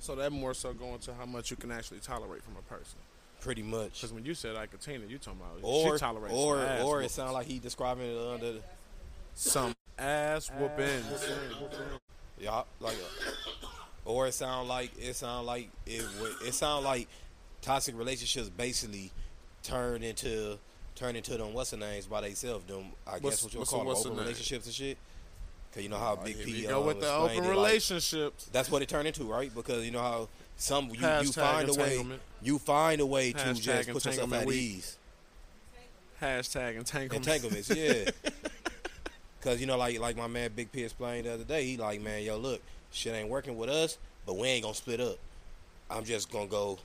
Speaker 2: So that more so going to how much you can actually tolerate from a person.
Speaker 3: Pretty much.
Speaker 2: Because when you said Ike and Tina, you talking about
Speaker 3: Or
Speaker 2: she tolerates
Speaker 3: or
Speaker 2: some ass
Speaker 3: or it
Speaker 2: whoopings.
Speaker 3: sounds like he describing it under the
Speaker 2: some ass whoopings.
Speaker 3: Yeah, like, or it sound like it sound like it. would- It sound like toxic relationships basically turn into turn into them what's the names by themselves. Them I
Speaker 2: What's-
Speaker 3: guess what you would call them, open relationships and shit. Cause you know how Big
Speaker 2: Here
Speaker 3: P
Speaker 2: we go
Speaker 3: um,
Speaker 2: with the
Speaker 3: explained
Speaker 2: open
Speaker 3: it, like,
Speaker 2: relationships.
Speaker 3: that's what it turned into, right? Because you know how some you, you find a way
Speaker 2: entanglement.
Speaker 3: You find a way to
Speaker 2: Hashtag
Speaker 3: just put yourself
Speaker 2: entanglement
Speaker 3: at
Speaker 2: week.
Speaker 3: ease.
Speaker 2: Hashtag entanglement.
Speaker 3: Entanglements, yeah. Cause you know, like like my man Big P explained the other day, he like, man, yo, look, shit ain't working with us, but we ain't gonna split up. I'm just gonna go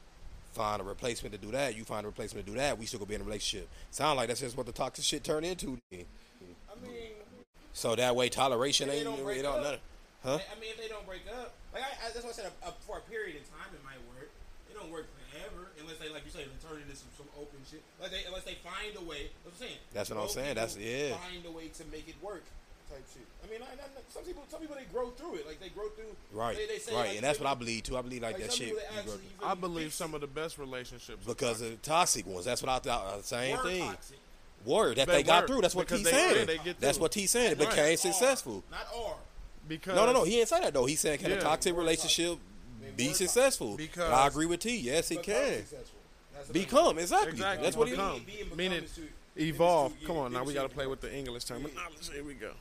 Speaker 3: find a replacement to do that. You find a replacement to do that. We still gonna be in a relationship. Sound like that's just what the toxic shit turned into. Then.
Speaker 1: I mean,
Speaker 3: So that way, toleration
Speaker 1: They
Speaker 3: ain't
Speaker 1: don't
Speaker 3: it
Speaker 1: break
Speaker 3: don't
Speaker 1: up.
Speaker 3: nothing. Huh?
Speaker 1: I mean, if they don't break up, like I, I, that's what I said a, a, for a period of time it might work. It don't work forever unless they, like you say, they turn into some, some open shit. Like they, unless they find a way. That's what I'm saying.
Speaker 3: That's what I'm saying. That's- yeah.
Speaker 1: Find a way to make it work. Type shit. I mean, I, I, some people, some people they grow through it. Like they grow through.
Speaker 3: Right,
Speaker 1: They, they say,
Speaker 3: right,
Speaker 1: like,
Speaker 3: and that's
Speaker 1: some
Speaker 3: what I believe too. I believe like,
Speaker 1: like
Speaker 3: that shit
Speaker 1: people
Speaker 3: grow-
Speaker 1: actually
Speaker 2: I believe some of the best relationships
Speaker 3: because of the toxic ones. That's what I thought. Uh, same
Speaker 1: were
Speaker 3: thing.
Speaker 1: toxic.
Speaker 3: Word that
Speaker 2: They
Speaker 3: they got
Speaker 2: were,
Speaker 3: through. That's what
Speaker 2: because
Speaker 3: T
Speaker 2: they-
Speaker 3: saying.
Speaker 2: yeah, they
Speaker 3: That's what T saying. It became
Speaker 1: Not
Speaker 3: successful.
Speaker 1: Not R.
Speaker 2: because
Speaker 3: No, no, no. He didn't say that though. He said, "Can a toxic relationship
Speaker 1: They
Speaker 3: be successful?"
Speaker 2: Because-
Speaker 3: And I agree with T. Yes, it can
Speaker 1: successful. That's what I mean.
Speaker 3: become exactly.
Speaker 2: Exactly.
Speaker 3: That's what he.
Speaker 2: Become.
Speaker 1: Being- being
Speaker 2: Meaning evolve. Come on, now we got to play with the English terminology. Here we go.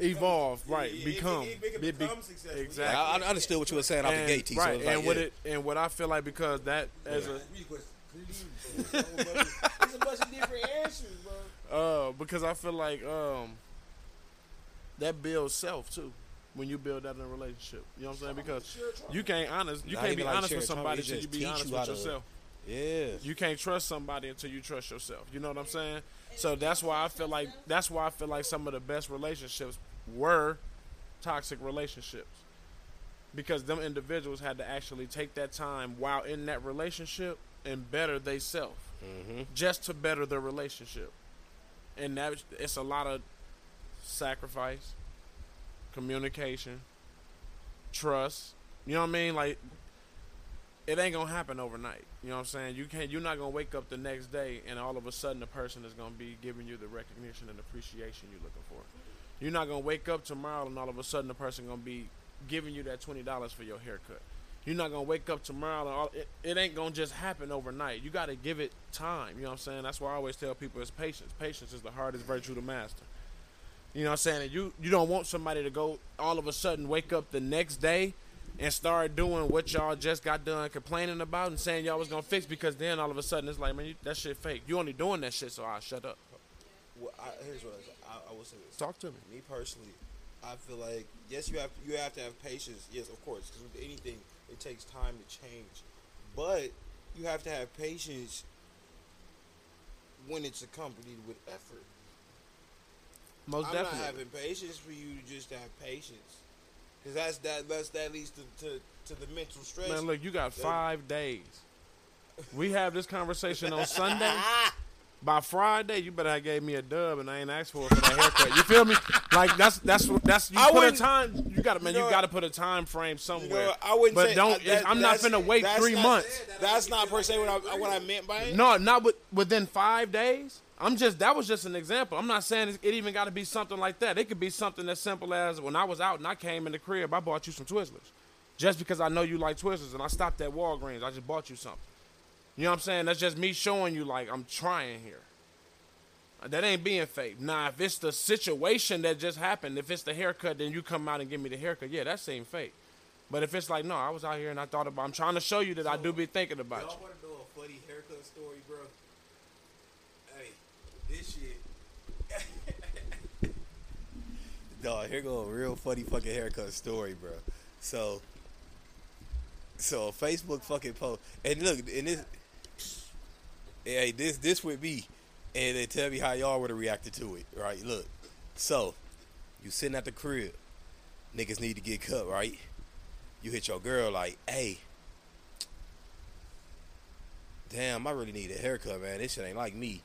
Speaker 2: Evolve, right?
Speaker 1: yeah, yeah,
Speaker 2: become. Exactly.
Speaker 3: I, I understood what you were saying out the
Speaker 2: And-
Speaker 3: gate, T. So
Speaker 2: right,
Speaker 3: it was like,
Speaker 2: and what
Speaker 3: yeah.
Speaker 2: it and what I feel like because that as a
Speaker 1: Read the. There's a bunch of different answers, bro.
Speaker 2: uh because I feel like um that builds self too when you build that in a relationship. You know what I'm saying? Because you can't honest you
Speaker 3: Not
Speaker 2: can't be
Speaker 3: like
Speaker 2: honest
Speaker 3: sharing
Speaker 2: with somebody
Speaker 3: it
Speaker 2: until you be honest
Speaker 3: you
Speaker 2: with yourself.
Speaker 3: yeah.
Speaker 2: You can't trust somebody until you trust yourself. You know what I'm saying? So that's why I feel like that's why I feel like some of the best relationships were toxic relationships. Because them individuals had to actually take that time while in that relationship and better they self.
Speaker 3: Mm-hmm.
Speaker 2: Just to better their relationship. And that it's a lot of sacrifice, communication, trust. You know what I mean? Like it ain't gonna happen overnight. You know what I'm saying? You can't. You're not gonna wake up the next day and all of a sudden the person is gonna be giving you the recognition and appreciation you're looking for. You're not gonna wake up tomorrow and all of a sudden the person gonna be giving you that twenty dollars for your haircut. You're not gonna wake up tomorrow and all, it, it ain't gonna just happen overnight. You gotta give it time. You know what I'm saying? That's why I always tell people it's patience. Patience is the hardest virtue to master. You know what I'm saying? And you you don't want somebody to go all of a sudden wake up the next day and start doing what y'all just got done complaining about and saying y'all was gonna fix because then all of a sudden it's like man you, that shit fake. You only doing that shit so I shut up.
Speaker 1: Well, I, here's what I. I, I will say this.
Speaker 2: Talk to me.
Speaker 1: Me personally, I feel like yes, you have you have to have patience. Yes, of course, because with anything, it takes time to change. But you have to have patience when it's accompanied with effort.
Speaker 2: Most
Speaker 1: I'm
Speaker 2: definitely.
Speaker 1: not having patience for you to just have patience, because that's that that's that leads to, to to the mental stress.
Speaker 2: Man, look, you got five days. We have this conversation on Sunday. By Friday, you better have gave me a dub, and I ain't asked for it for that haircut. You feel me? Like that's that's that's you
Speaker 1: I
Speaker 2: put a time. You got to man.
Speaker 1: You
Speaker 2: You, got to put a time frame somewhere.
Speaker 1: what? I wouldn't
Speaker 2: but
Speaker 1: say-
Speaker 2: don't.
Speaker 1: uh, that-
Speaker 2: I'm not gonna wait three
Speaker 1: not-
Speaker 2: months.
Speaker 1: That's not per se what I what I meant by it.
Speaker 2: No, not with, within five days. I'm just that was just an example. I'm not saying it even got to be something like that. It could be something as simple as when I was out and I came in the crib, I bought you some Twizzlers, just because I know you like Twizzlers, and I stopped at Walgreens. I just bought you something. You know what I'm saying? That's just me showing you like I'm trying here. That ain't being fake. Now, if it's the situation that just happened, if it's the haircut, then you come out and give me the haircut. Yeah, that seemed fake. But if it's like, no, I was out here and I thought about. I'm trying to show you that I do be thinking about you.
Speaker 3: Y'all want to know a funny haircut story, this shit. Dog, here go a real funny fucking haircut story, bro. So, so Facebook fucking post, and look, and this, hey, this this would be, and they tell me how y'all would have reacted to it, right? Look, so you sitting at the crib, niggas need to get cut, right? You hit your girl like, hey, damn, I really need a haircut, man. This shit ain't like me.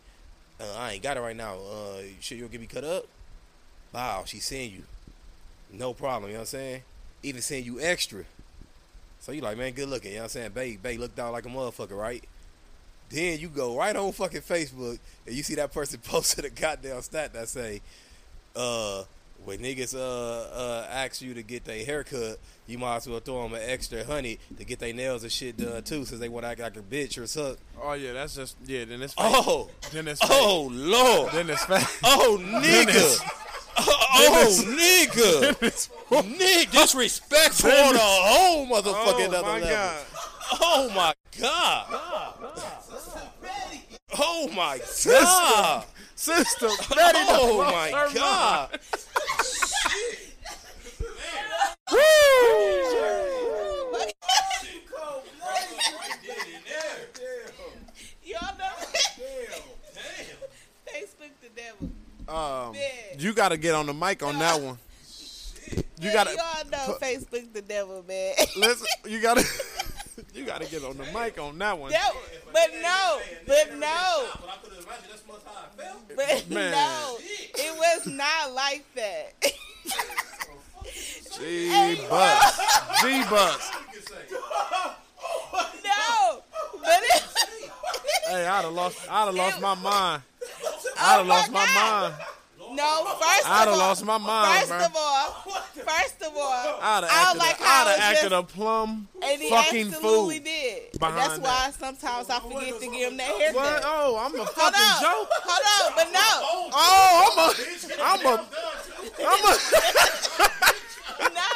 Speaker 3: Uh, I ain't got it right now. Uh, you'll get me cut up? Wow, she seeing you. No problem, you know what I'm saying? Even seeing you extra. So you like, man, good looking, you know what I'm saying? Babe, babe looked out like a motherfucker, right? Then you go right on fucking Facebook and you see that person posted a goddamn stat that say, uh, when niggas uh uh ask you to get their haircut, you might as well throw them an extra honey to get their nails and shit done too, since they want to act like a bitch or something.
Speaker 2: Oh yeah, that's just yeah. Then it's fake.
Speaker 3: Oh,
Speaker 2: then it's fake.
Speaker 3: oh lord,
Speaker 2: Then it's fake.
Speaker 3: oh nigga, oh nigga, nigga, disrespectful on a whole motherfucking
Speaker 2: oh
Speaker 3: other
Speaker 2: my
Speaker 3: level.
Speaker 2: god.
Speaker 3: Oh my god. Oh my god.
Speaker 2: Sister,
Speaker 3: Oh my god.
Speaker 4: Y'all know. Facebook the devil.
Speaker 2: Um, you got to get on the mic on that one. You got to
Speaker 4: Y'all know Facebook the devil, man.
Speaker 2: listen. You got to you got to get on the mic on that one.
Speaker 4: That- but no, but no,
Speaker 3: But I could imagine that's much how I felt.
Speaker 4: but
Speaker 2: Man.
Speaker 4: no, it was not like that.
Speaker 2: G bucks, G bucks.
Speaker 4: no, but it,
Speaker 2: Hey, I'd have lost. I'd have lost my mind.
Speaker 4: Oh
Speaker 2: I'd have
Speaker 4: my
Speaker 2: lost my mind.
Speaker 4: no. First
Speaker 2: I'd
Speaker 4: of
Speaker 2: have
Speaker 4: all,
Speaker 2: lost my mind,
Speaker 4: First
Speaker 2: bro.
Speaker 4: of all, first of all,
Speaker 2: I'd have
Speaker 4: I like
Speaker 2: a,
Speaker 4: how
Speaker 2: I'd have acted
Speaker 4: just-
Speaker 2: a plum
Speaker 4: and he
Speaker 2: fucking
Speaker 4: absolutely
Speaker 2: fool.
Speaker 4: did.
Speaker 2: behind
Speaker 4: That's why sometimes I forget to give him that haircut.
Speaker 2: What? Oh, I'm a fucking
Speaker 4: on,
Speaker 2: joke.
Speaker 4: hold on, but no,
Speaker 2: Oh, oh I'm a, I'm a, I'm a.
Speaker 4: no.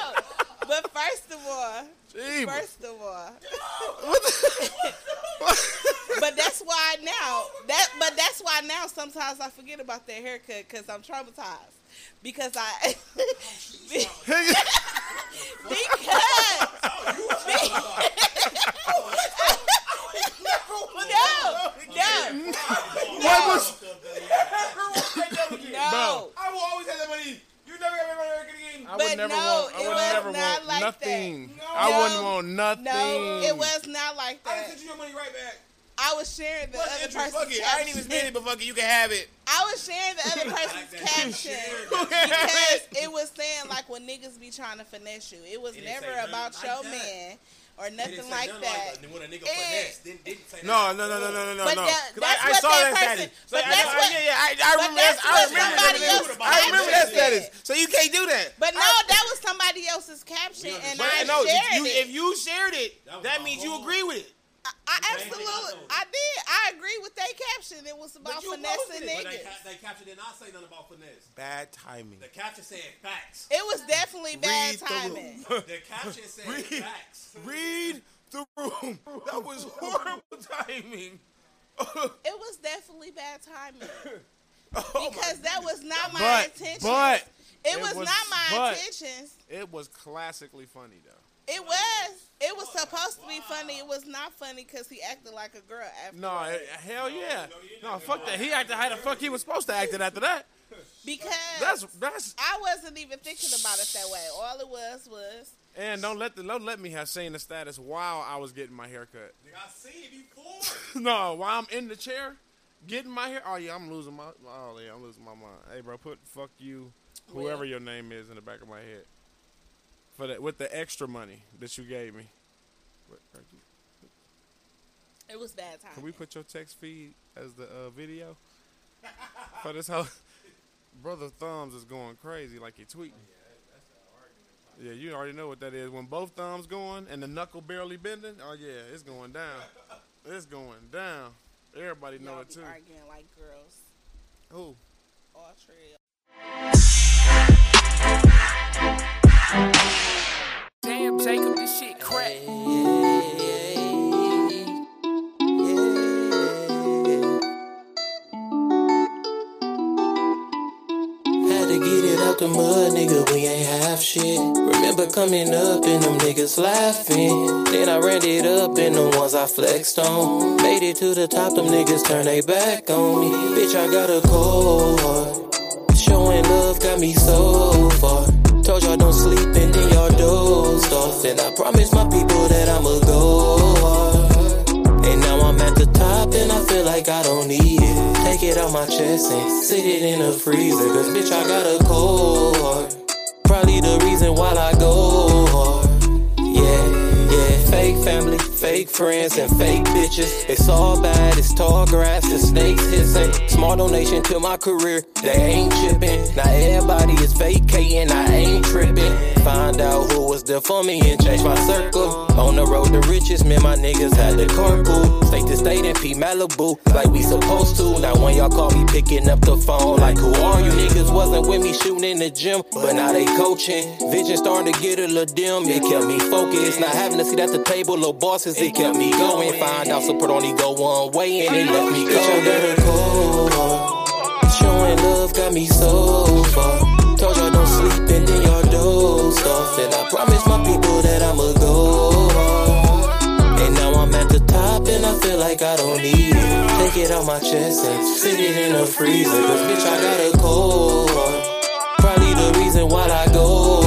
Speaker 4: But first of all,
Speaker 2: Gee,
Speaker 4: first of all, but that's why now that but that's why now sometimes I forget about that haircut because I'm traumatized because I oh, because no no
Speaker 2: what was?
Speaker 4: no
Speaker 3: I will always have that money. You never got my money again.
Speaker 2: I
Speaker 4: But
Speaker 2: would never
Speaker 4: no,
Speaker 2: want. I
Speaker 4: it
Speaker 2: would
Speaker 4: was
Speaker 2: never
Speaker 4: not
Speaker 2: want
Speaker 4: like that.
Speaker 2: nothing.
Speaker 3: No.
Speaker 2: I wouldn't want nothing.
Speaker 4: no it was not like that.
Speaker 3: I
Speaker 4: that
Speaker 3: sent you your money right back.
Speaker 4: I was sharing the
Speaker 3: What's
Speaker 4: other
Speaker 3: interest?
Speaker 4: person's
Speaker 3: Fuck it. I ain't even
Speaker 4: caption.
Speaker 3: spend it, but fuck it, you can have it.
Speaker 4: I was sharing the other person's caption because it was saying like when niggas be trying to finesse you, it was
Speaker 3: It
Speaker 4: never about
Speaker 3: like
Speaker 4: your
Speaker 3: that.
Speaker 4: man or nothing like
Speaker 3: nothing
Speaker 4: that.
Speaker 3: When a nigga finesse, didn't, didn't say
Speaker 2: No, no, no, no, no, no, no,
Speaker 4: But that-
Speaker 3: 'Cause
Speaker 4: that's
Speaker 3: I, I
Speaker 4: what
Speaker 3: saw
Speaker 4: that
Speaker 3: that
Speaker 4: person-
Speaker 3: status. So
Speaker 4: but
Speaker 3: I,
Speaker 4: that's
Speaker 3: I,
Speaker 4: what-
Speaker 3: yeah, yeah, I, I remember
Speaker 4: that's
Speaker 3: that. I remember
Speaker 4: somebody
Speaker 3: that. I remember that status. So you can't do that.
Speaker 4: But no, that was somebody else's caption, and
Speaker 3: But
Speaker 4: I
Speaker 3: no,
Speaker 4: shared
Speaker 3: you,
Speaker 4: it.
Speaker 3: if you shared it,
Speaker 1: That
Speaker 3: that means you agree with it.
Speaker 4: I, I
Speaker 1: Same thing I
Speaker 4: absolutely. I did. I agree with that caption. It was about
Speaker 3: But you
Speaker 4: finessing
Speaker 3: posted it.
Speaker 1: But they,
Speaker 4: niggas.
Speaker 1: ca- they caption did not say nothing about finesse.
Speaker 3: Bad timing.
Speaker 1: The caption said facts.
Speaker 4: It was definitely bad
Speaker 3: Read the
Speaker 4: timing.
Speaker 3: room.
Speaker 1: The caption said
Speaker 3: Read.
Speaker 1: facts.
Speaker 3: Read the room. That was horrible timing.
Speaker 4: It was definitely bad timing
Speaker 3: Oh
Speaker 4: because that was not my
Speaker 2: But,
Speaker 4: intention.
Speaker 2: but
Speaker 4: it,
Speaker 2: it
Speaker 4: was,
Speaker 2: was-
Speaker 4: not my
Speaker 2: but-
Speaker 4: intentions.
Speaker 2: it was classically funny though.
Speaker 4: It was. It was supposed to be funny. It was not funny because he acted like a girl after.
Speaker 2: No, eh, hell yeah. No, fuck that. He acted how the fuck he was supposed to act it after that.
Speaker 4: because
Speaker 2: That's that's.
Speaker 4: I wasn't even thinking about it that way. All it was was
Speaker 2: And don't let the don't let me have seen the status while I was getting my hair cut.
Speaker 1: Nigga, I seen it before.
Speaker 2: No, while I'm in the chair getting my hair. Oh yeah, I'm losing my. Oh yeah, I'm losing my mind. Hey, bro, put fuck you, whoever
Speaker 4: Well.
Speaker 2: your name is, in the back of my head. For that, with the extra money that you gave me. What-
Speaker 4: it was bad time.
Speaker 2: Can we put your text feed as the uh, video for this whole? Brother Thumbs is going crazy like he tweeting. Yeah, you already know what that is. When both thumbs going and the knuckle barely bending, oh yeah, it's going down. It's going down. Everybody know
Speaker 4: Y'all
Speaker 2: it too.
Speaker 4: arguing like girls.
Speaker 2: Who?
Speaker 4: All trail.
Speaker 5: Damn, Jacob, this shit crack.
Speaker 6: Had to get it out the mud, nigga, we ain't half shit. Remember coming up and them niggas laughing. Then I ran it up and the ones I flexed on. Made it to the top, them niggas turn they back on me. Bitch, I got a cold heart. Showing love got me so far. Told y'all don't sleep and then y'all dozed off. And I promised my people that I'ma go hard. And now I'm at the top and I feel like I don't need it. Take it out my chest and sit it in the freezer. Cause bitch, I got a cold heart. Probably the reason why I go hard. Yeah, yeah. Fake family, fake friends, and fake bitches. It's all bad, it's tall grass, and snakes hissing. Small donation to my career, they ain't chipping. Now everybody is vacating, I ain't tripping. Find out who was there for me and change my circle. On the road to riches, me and my niggas had the carpool. State to state and P Malibu, like we supposed to. Now when y'all call me picking up the phone, like who are you? Niggas wasn't with me shooting in the gym, but now they coaching. Vision starting to get a little dim, it kept me focused. Not having to sit at the table, little bosses, it kept me going. Find out support only go one way and it left me go. Bitch, I got a cold. Showing love got me so far. Told y'all don't sleep and then y'all dozed off. And I promised my people that I'ma go hard. And now I'm at the top and I feel like I don't need it.
Speaker 1: Take it out my chest and sit it in the freezer. Cause bitch, I got a cold heart. Probably the reason why I go